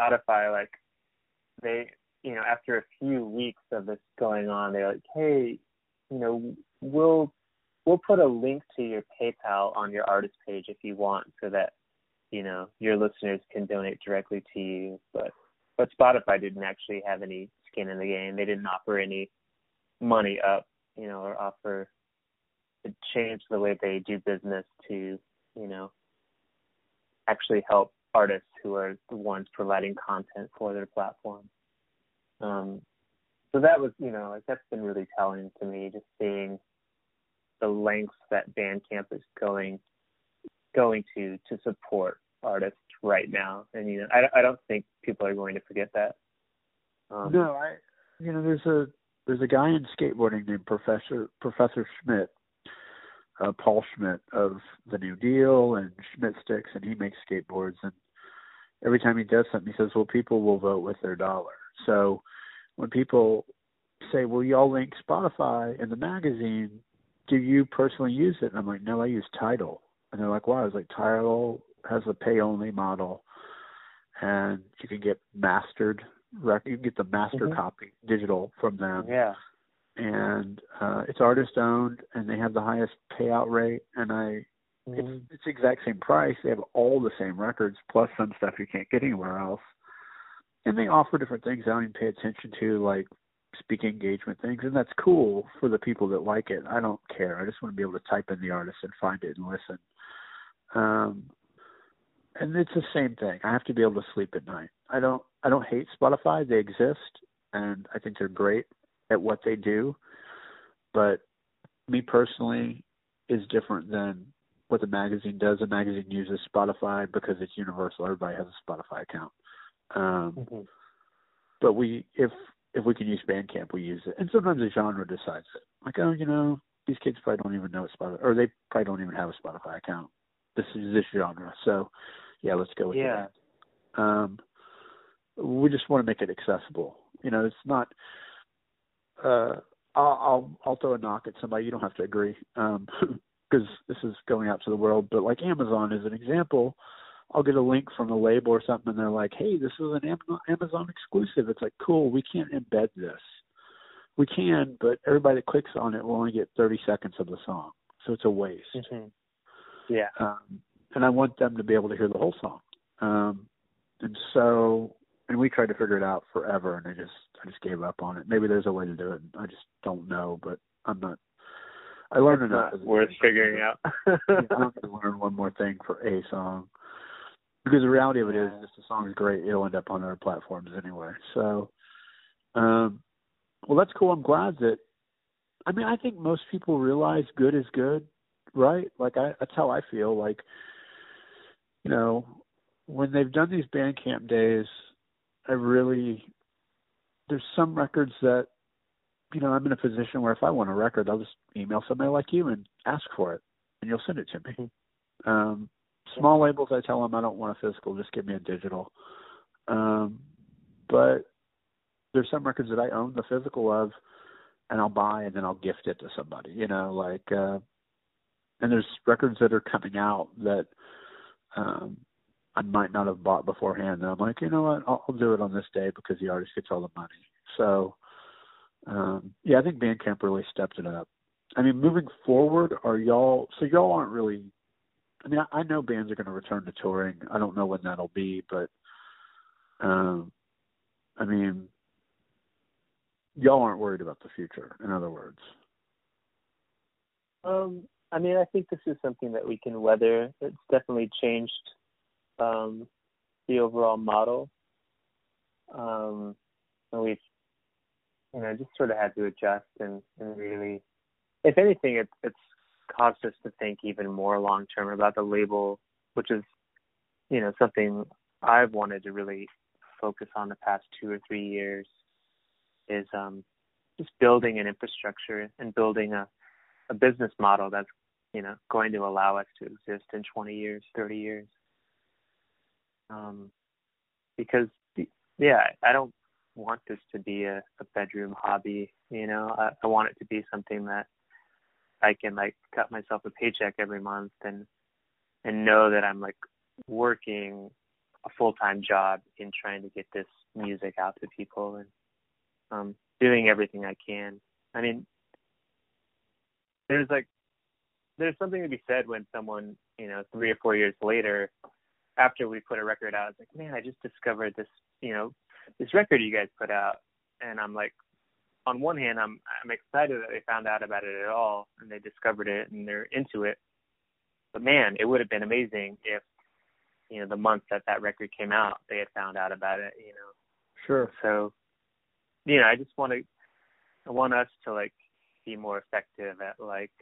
Spotify, like they, you know, after a few weeks of this going on, they're like, hey, you know, we'll we'll put a link to your PayPal on your artist page if you want, so that you know your listeners can donate directly to you. But but Spotify didn't actually have any skin in the game. They didn't offer any money up, you know, or offer to change the way they do business to, you know, actually help artists who are the ones providing content for their platform. Um, so that was, you know, like that's been really telling to me, just seeing the lengths that Bandcamp is going going to to support artists right now, and you know, I, I don't think people are going to forget that. Um, No, I you know there's a there's a guy in skateboarding named Professor Professor Schmitt, uh, Paul Schmitt of the New Deal and Schmitt Stix, and he makes skateboards. And every time he does something, he says, "Well, people will vote with their dollar." So when people say, "Well, y'all link Spotify in the magazine," do you personally use it? And I'm like, "No, I use Tidal." And they're like, "Wow." I was like, "Tidal has a pay-only model, and you can get mastered rec- you can get the master Mhm. copy digital from them yeah. And uh it's artist owned and they have the highest payout rate and i Mhm. it's it's the exact same price. They have all the same records plus some stuff you can't get anywhere else. And they offer different things i don't even pay attention to like speaking engagement things. And that's cool for the people that like it. I don't care. I just want to be able to type in the artist and find it and listen. Um and it's the same thing. I have to be able to sleep at night. I don't i don't hate spotify. They exist and i think they're great at what they do but me personally is different than what the magazine does. The magazine uses Spotify because it's universal. Everybody has a Spotify account. Um, mm-hmm. But we, if if we can use Bandcamp, we use it. And sometimes the genre decides it. Like, oh, you know, these kids probably don't even know what Spotify, or they probably don't even have a Spotify account. This is this genre, so yeah, let's go with yeah. that. Um, we just want to make it accessible. You know, it's not. Uh, I'll, I'll I'll throw a knock at somebody. You don't have to agree, um, *laughs* because this is going out to the world. But like Amazon is an example. I'll get a link from a label or something, and they're like, "Hey, this is an Amazon exclusive." It's like, cool. We can't embed this. We can, but everybody that clicks on it will only get 30 seconds of the song, so it's a waste. Mm-hmm. Yeah. Um, and I want them to be able to hear the whole song. Um, and so, and we tried to figure it out forever, and I just, I just gave up on it. Maybe there's a way to do it. I just don't know, but I'm not. I learned it's enough. Not worth figuring out. *laughs* I'm going to learn one more thing for a song because the reality of it is, if the song is great, it'll end up on other platforms anyway. So, um, well, that's cool. I'm glad that. I mean, I think most people realize good is good, right? Like I, that's how I feel. Like, you know, when they've done these Bandcamp days, I really there's some records that you know I'm in a position where if I want a record, I'll just email somebody like you and ask for it, and you'll send it to me. Mm-hmm. Um, Small labels, I tell them I don't want a physical, just give me a digital. Um, but there's some records that I own the physical of, and I'll buy and then I'll gift it to somebody. You know, like, uh, and there's records that are coming out that um, I might not have bought beforehand. And I'm like, you know what, I'll, I'll do it on this day because the artist gets all the money. So, um, yeah, I think Bandcamp really stepped it up. I mean, moving forward, are y'all? So y'all aren't really I mean, I, I know bands are going to return to touring. I don't know when that'll be, but um, I mean, y'all aren't worried about the future. In other words, um, I mean, I think this is something that we can weather. It's definitely changed um, the overall model, um, and we've, you know, just sort of had to adjust and, and really, if anything, it's it's caused us to think even more long term about the label, which is, you know, something I've wanted to really focus on the past two or three years is um, just building an infrastructure and building a, a business model that's, you know, going to allow us to exist in 20 years, 30 years. Um, because, yeah, I don't want this to be a, a bedroom hobby. You know, I, I want it to be something that I can like cut myself a paycheck every month and and know that I'm like working a full time job in trying to get this music out to people and um doing everything I can. I mean there's like there's something to be said when someone, you know, three or four years later after we put a record out, it's like, man, I just discovered this, you know, this record you guys put out and I'm like on one hand, I'm I'm excited that they found out about it at all and they discovered it and they're into it. But man, it would have been amazing if you know the month that that record came out, they had found out about it. You know. Sure. So, you know, I just want to I want us to like be more effective at like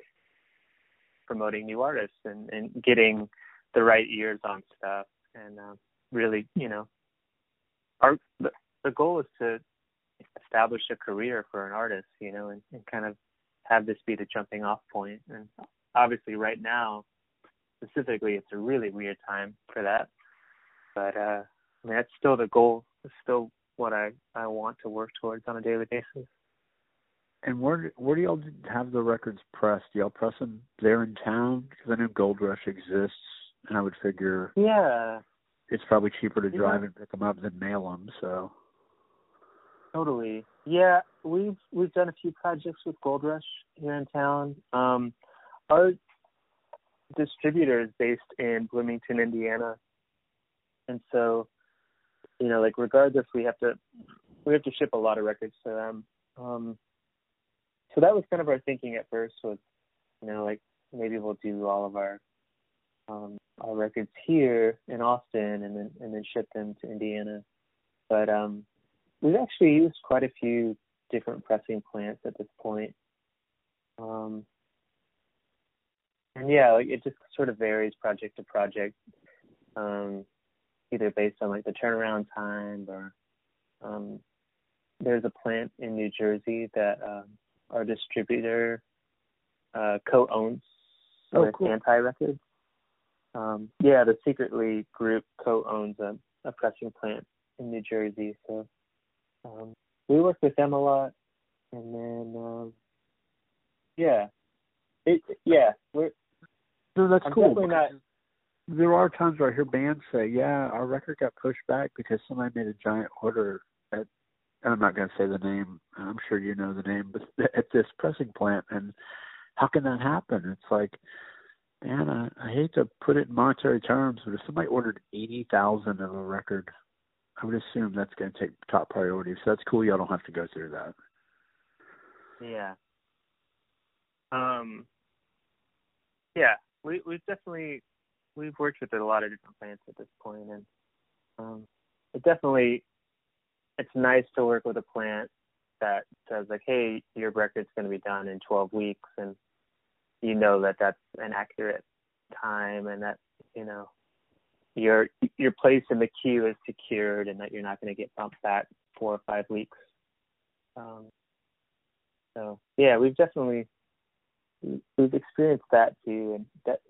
promoting new artists and and getting the right ears on stuff and uh, really, you know, our the, the goal is to establish a career for an artist, you know, and, and kind of have this be the jumping off point. And obviously, right now, specifically, it's a really weird time for that. But uh, I mean, that's still the goal. It's still what I I want to work towards on a daily basis. And where where do y'all have the records pressed? Do y'all press them there in town? Because I know Gold Rush exists, and I would figure yeah, it's probably cheaper to drive yeah. and pick them up than mail them. So Totally. Yeah, we've we've done a few projects with Gold Rush here in town. Um, our distributor is based in Bloomington, Indiana, and so you know, like regardless, we have to we have to ship a lot of records to them. Um, so that was kind of our thinking at first was, you know, like maybe we'll do all of our um, our records here in Austin and then and then ship them to Indiana. But um, we've actually used quite a few different pressing plants at this point. Um, and yeah, it just sort of varies project to project, um, either based on like the turnaround time or um, there's a plant in New Jersey that um, our distributor uh, co-owns Oh, with cool. Anti Records. Um, yeah, the Secretly Group co-owns a, a pressing plant in New Jersey, so um, we work with them a lot. And then, um, yeah, it, yeah, we're No, that's I'm cool. definitely not. There are times where I hear bands say, "Yeah, our record got pushed back because somebody made a giant order at." and I'm not going to say the name. I'm sure you know the name, but *laughs* at this pressing plant, and how can that happen? It's like, man, I, I hate to put it in monetary terms, but if somebody ordered eighty thousand of a record, I would assume that's going to take top priority. So that's cool. Y'all don't have to go through that. Yeah. Um. Yeah, we we've definitely we've worked with a lot of different plants at this point, and um, it definitely it's nice to work with a plant that says like, hey, your record's going to be done in 12 weeks, and you know that that's an accurate time, and that you know your your place in the queue is secured, and that you're not going to get bumped back four or five weeks. Um, so yeah, we've definitely we've experienced that too, and that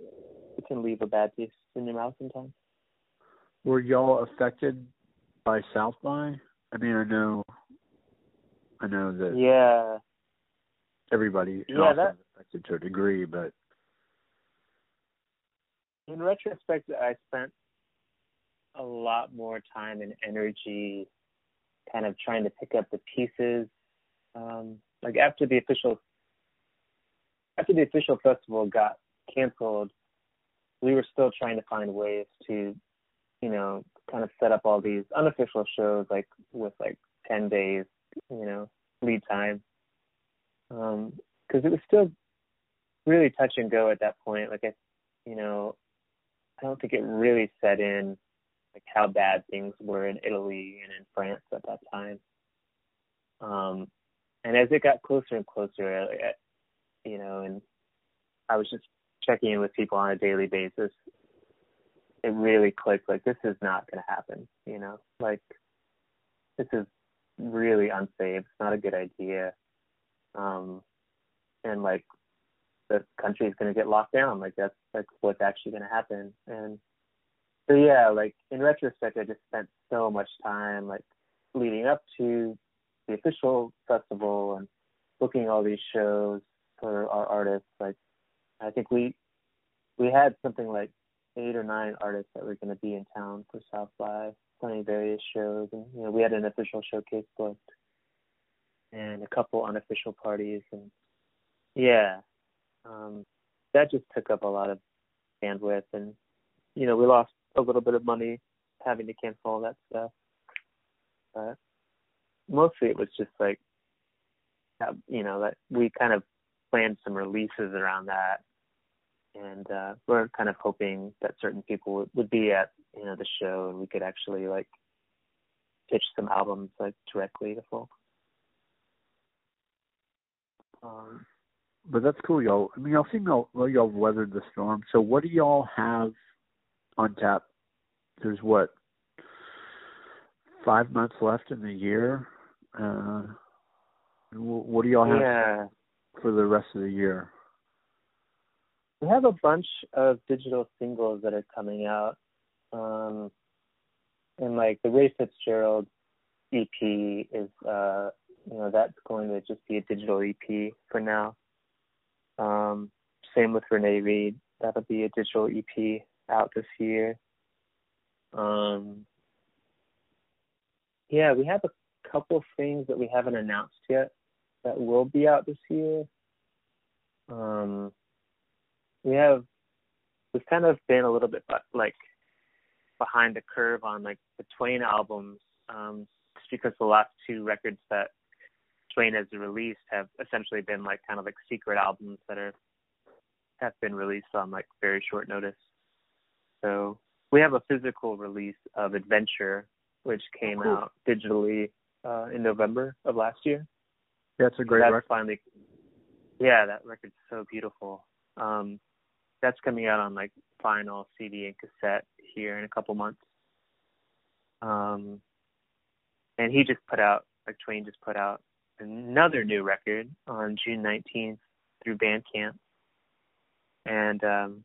it can leave a bad taste in your mouth sometimes. Were y'all affected by South by? I mean, I know, I know that Yeah, everybody Yeah, that- is affected to a degree, but in retrospect, I spent a lot more time and energy kind of trying to pick up the pieces. Um, like after the official after the official festival got canceled, we were still trying to find ways to, you know, kind of set up all these unofficial shows like with like ten days, you know, lead time. Um, because it was still really touch and go at that point. Like I, you know, I don't think it really set in like how bad things were in Italy and in France at that time. Um, and as it got closer and closer, you know, and I was just checking in with people on a daily basis. It really clicked. Like this is not going to happen. You know, like this is really unsafe. It's not a good idea. Um, and like the country is going to get locked down. Like that's like what's actually going to happen. And so yeah, like in retrospect, I just spent so much time like leading up to the official festival and booking all these shows for our artists. Like I think we we had something like eight or nine artists that were going to be in town for South by playing various shows, and you know we had an official showcase booked and a couple unofficial parties, and yeah, um, that just took up a lot of bandwidth, and you know we lost a little bit of money having to cancel all that stuff, but mostly it was just like uh, you know that we kind of planned some releases around that. And uh we're kind of hoping that certain people would, would be at you know the show and we could actually like pitch some albums like directly to folks. Um but that's cool, y'all. I mean, y'all seem y'all well, y'all weathered the storm. So, what do y'all have on tap? There's what five months left in the year. Uh, what do y'all have yeah for the rest of the year? we have a bunch of digital singles that are coming out um and like the ray fitzgerald ep is uh you know that's going to just be a digital ep for now um same with renee reed. That'll be a digital ep out this year. Um yeah we have a couple of things that we haven't announced yet that will be out this year. Um we have we've kind of been a little bit like behind the curve on like the Twain albums, um, just because the last two records that Twain has released have essentially been like kind of like secret albums that are have been released on like very short notice. So we have a physical release of Adventure, which came cool. out digitally uh, in November of last year. That's a great that's record. finally yeah, that record's so beautiful. Um, that's coming out on like vinyl, CD, and cassette here in a couple months. Um, and he just put out, like Twain just put out another new record on June 19th through Bandcamp. And um,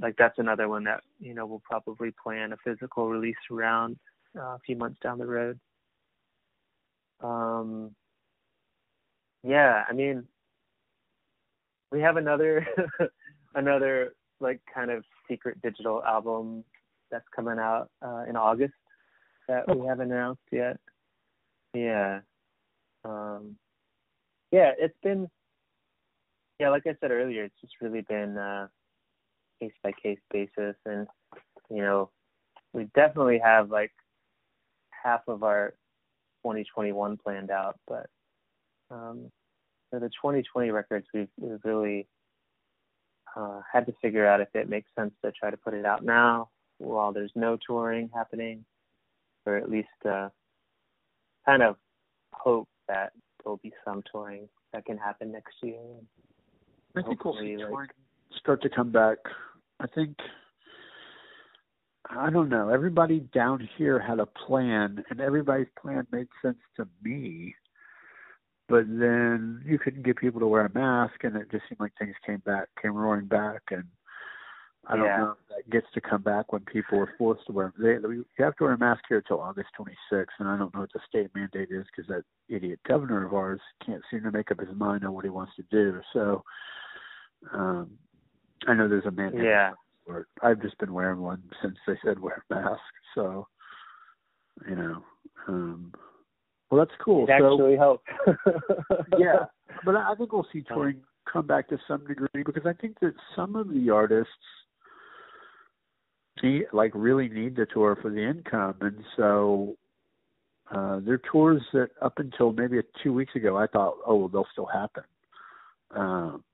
like that's another one that you know we'll probably plan a physical release around uh, a few months down the road. Um, yeah, I mean, we have another *laughs* another like kind of secret digital album that's coming out uh, in August that we haven't announced yet. Yeah. Um, yeah, it's been yeah, like I said earlier, it's just really been uh case by case basis. And you know, we definitely have like half of our 2021 planned out, but um for the 2020 records we've, we've really uh, had to figure out if it makes sense to try to put it out now while there's no touring happening, or at least uh, kind of hope that there'll be some touring that can happen next year. I think we'll see touring start to come back. I think I don't know. Everybody down here had a plan, and everybody's plan made sense to me but then you couldn't get people to wear a mask, and it just seemed like things came back, came roaring back, and I don't yeah. know if that gets to come back when people are forced to wear. They, you have to wear a mask here until August 26th, and I don't know what the state mandate is because that idiot governor of ours can't seem to make up his mind on what he wants to do. So um, I know there's a mandate. Yeah. For it. I've just been wearing one since they said wear a mask. So you know. Um, well, that's cool. It actually helps. *laughs* yeah, but I think we'll see touring come back to some degree because I think that some of the artists need, like really need the tour for the income, and so uh their tours that up until maybe two weeks ago I thought, oh, well, they'll still happen. Um,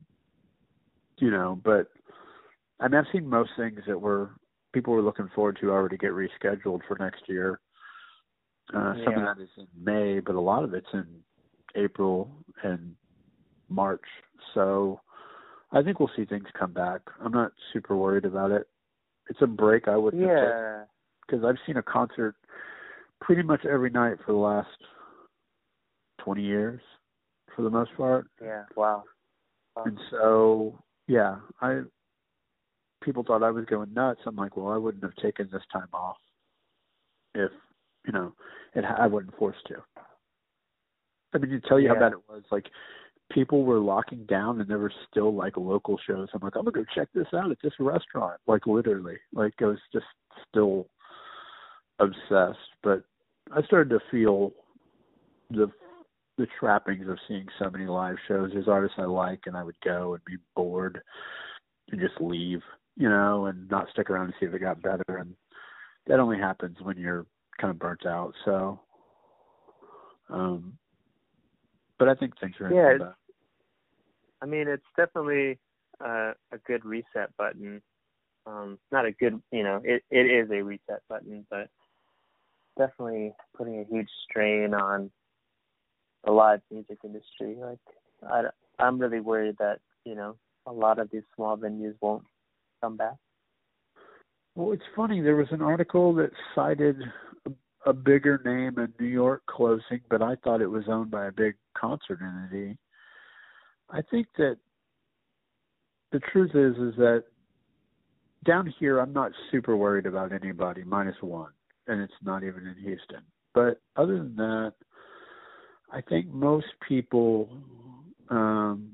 you know, but I mean, I've seen most things that were people were looking forward to already get rescheduled for next year. Uh, some Yeah. of that is in May, but a lot of it's in April and March. So I think we'll see things come back. I'm not super worried about it. It's a break I have yeah. because I've seen a concert pretty much every night for the last 20 years, for the most part. Yeah. Wow. wow. And so, yeah, I people thought I was going nuts. I'm like, well, I wouldn't have taken this time off if you know, it I wasn't forced to. I mean, to tell you how bad it was, like people were locking down and there were still like local shows. I'm like, I'm gonna go check this out at this restaurant. Like literally, like I was just still obsessed. But I started to feel the the trappings of seeing so many live shows. There's artists I like, and I would go and be bored and just leave, you know, and not stick around to see if it got better. And that only happens when you're kind of burnt out. So, um, but I think things are Yeah, in it's- I mean, it's definitely uh, a good reset button. Um, not a good, you know, it it is a reset button, but definitely putting a huge strain on the live music industry. Like, I I'm really worried that you know a lot of these small venues won't come back. Well, it's funny. There was an article that cited a, a bigger name in New York closing, but I thought it was owned by a big concert entity. I think that the truth is is that down here I'm not super worried about anybody minus one, and it's not even in Houston. But other than that, I think most people um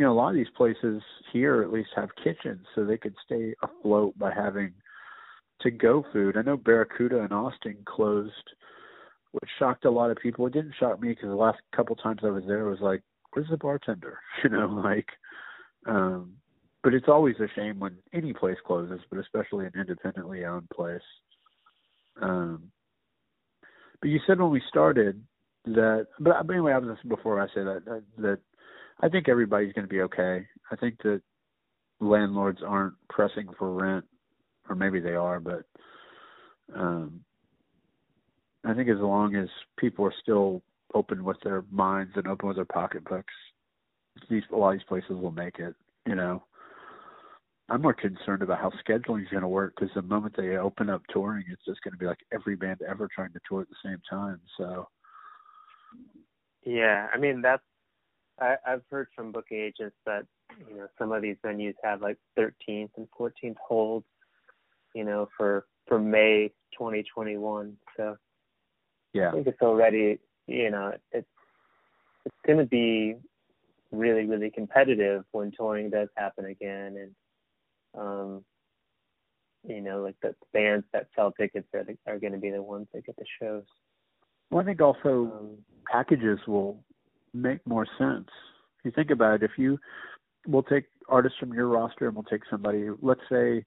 you know, a lot of these places here at least have kitchens so they could stay afloat by having to go food. I know Barracuda in Austin closed, which shocked a lot of people. It didn't shock me because the last couple times I was there, it was like, where's the bartender? *laughs* You know, like, um, but it's always a shame when any place closes, but especially an independently owned place. Um, but you said when we started that, but, anyway, I was before I say that, that, that I think everybody's going to be okay. I think that landlords aren't pressing for rent, or maybe they are, but um, I think as long as people are still open with their minds and open with their pocketbooks, these a lot of these places will make it. You know, I'm more concerned about how scheduling is going to work because the moment they open up touring, it's just going to be like every band ever trying to tour at the same time. So. Yeah, I mean that's I, I've heard from booking agents that you know some of these venues have like 13th and 14th holds, you know, for for May 2021. So yeah, I think it's already you know it's it's going to be really really competitive when touring does happen again, and um, you know like the bands that sell tickets are the, are going to be the ones that get the shows. Well, I think also um, packages will make more sense. If you think about it, if you we'll take artists from your roster and we'll take somebody, let's say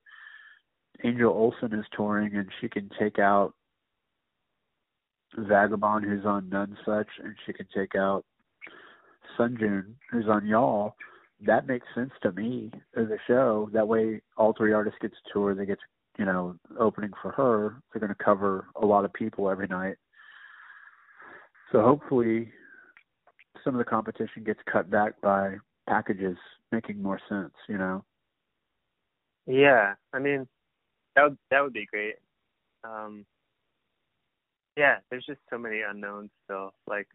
Angel Olsen is touring and she can take out Vagabon who's on Nonesuch and she can take out Sun June who's on Y'all. That makes sense to me as a show. That way all three artists get to tour, they get to, you know, opening for her. They're gonna cover a lot of people every night. So hopefully some of the competition gets cut back by packages making more sense, you know. Yeah, I mean that would that would be great. Um yeah, there's just so many unknowns still. Like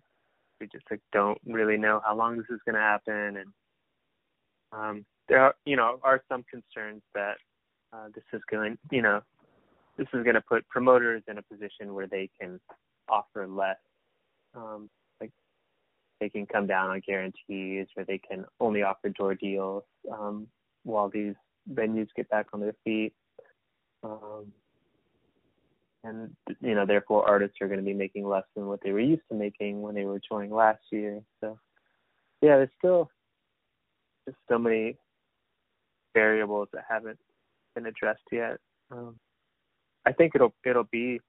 we just like don't really know how long this is gonna happen and um there are you know, are some concerns that uh this is going you know, this is gonna put promoters in a position where they can offer less um they can come down on guarantees or they can only offer door deals um, while these venues get back on their feet. Um, and you know, therefore, artists are going to be making less than what they were used to making when they were touring last year. So, yeah, there's still just so many variables that haven't been addressed yet. Um, I think it'll it'll be,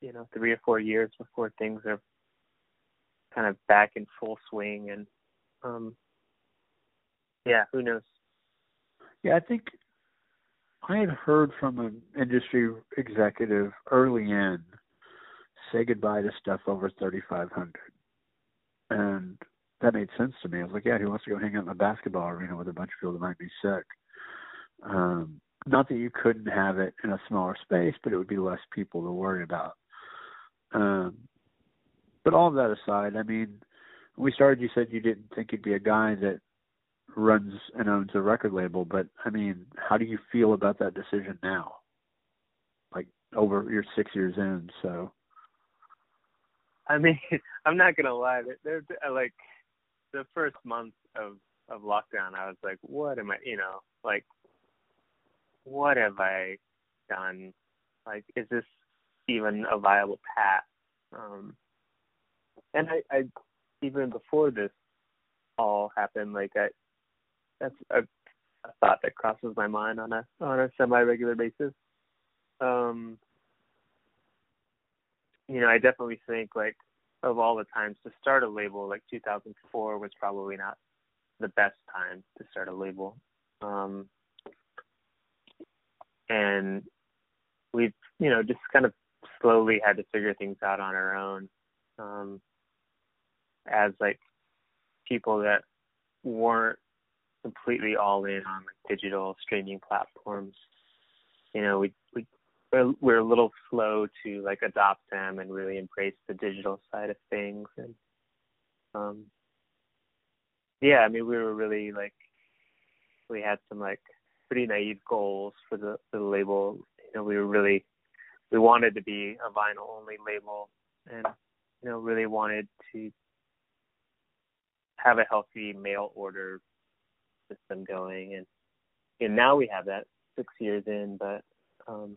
you know, three or four years before things are kind of back in full swing and um yeah who knows yeah i think i had heard from an industry executive early in say goodbye to stuff over 3500 and that made sense to me. I was like yeah who wants to go hang out in a basketball arena with a bunch of people that might be sick. Um not that you couldn't have it in a smaller space but it would be less people to worry about. Um but all of that aside, I mean, when we started, you said you didn't think you'd be a guy that runs and owns a record label, but I mean, how do you feel about that decision now? Like over your six years in, so. I mean, *laughs* I'm not gonna lie. There's like the first month of of lockdown, I was like, what am I? You know, like, what have I done? Like, is this even a viable path? Um, and I, I even before this all happened, like I that's a, a thought that crosses my mind on a on a semi regular basis. Um you know, I definitely think like of all the times to start a label, like 2004 was probably not the best time to start a label. Um, and we've, you know, just kind of slowly had to figure things out on our own. Um, as like people that weren't completely all in on digital streaming platforms. You know, we we we're a little slow to like adopt them and really embrace the digital side of things and um yeah, I mean we were really like we had some like pretty naive goals for the for the label. You know, we were really we wanted to be a vinyl only label and you know really wanted to have a healthy mail order system going and and now we have that six years in but um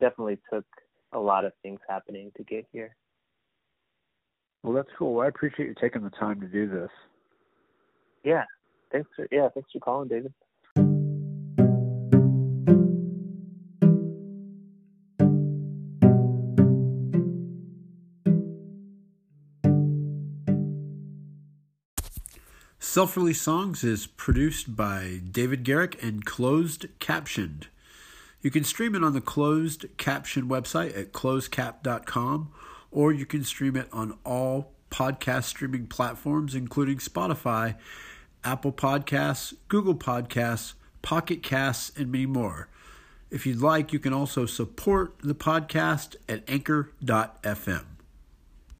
definitely took a lot of things happening to get here. Well that's cool. I appreciate you taking the time to do this. Yeah. Thanks for yeah thanks for calling david Self Release Songs is produced by David Garrick and closed captioned. You can stream it on the closed caption website at closedcap.com, or you can stream it on all podcast streaming platforms, including Spotify, Apple Podcasts, Google Podcasts, Pocket Casts, and many more. If you'd like, you can also support the podcast at anchor.fm.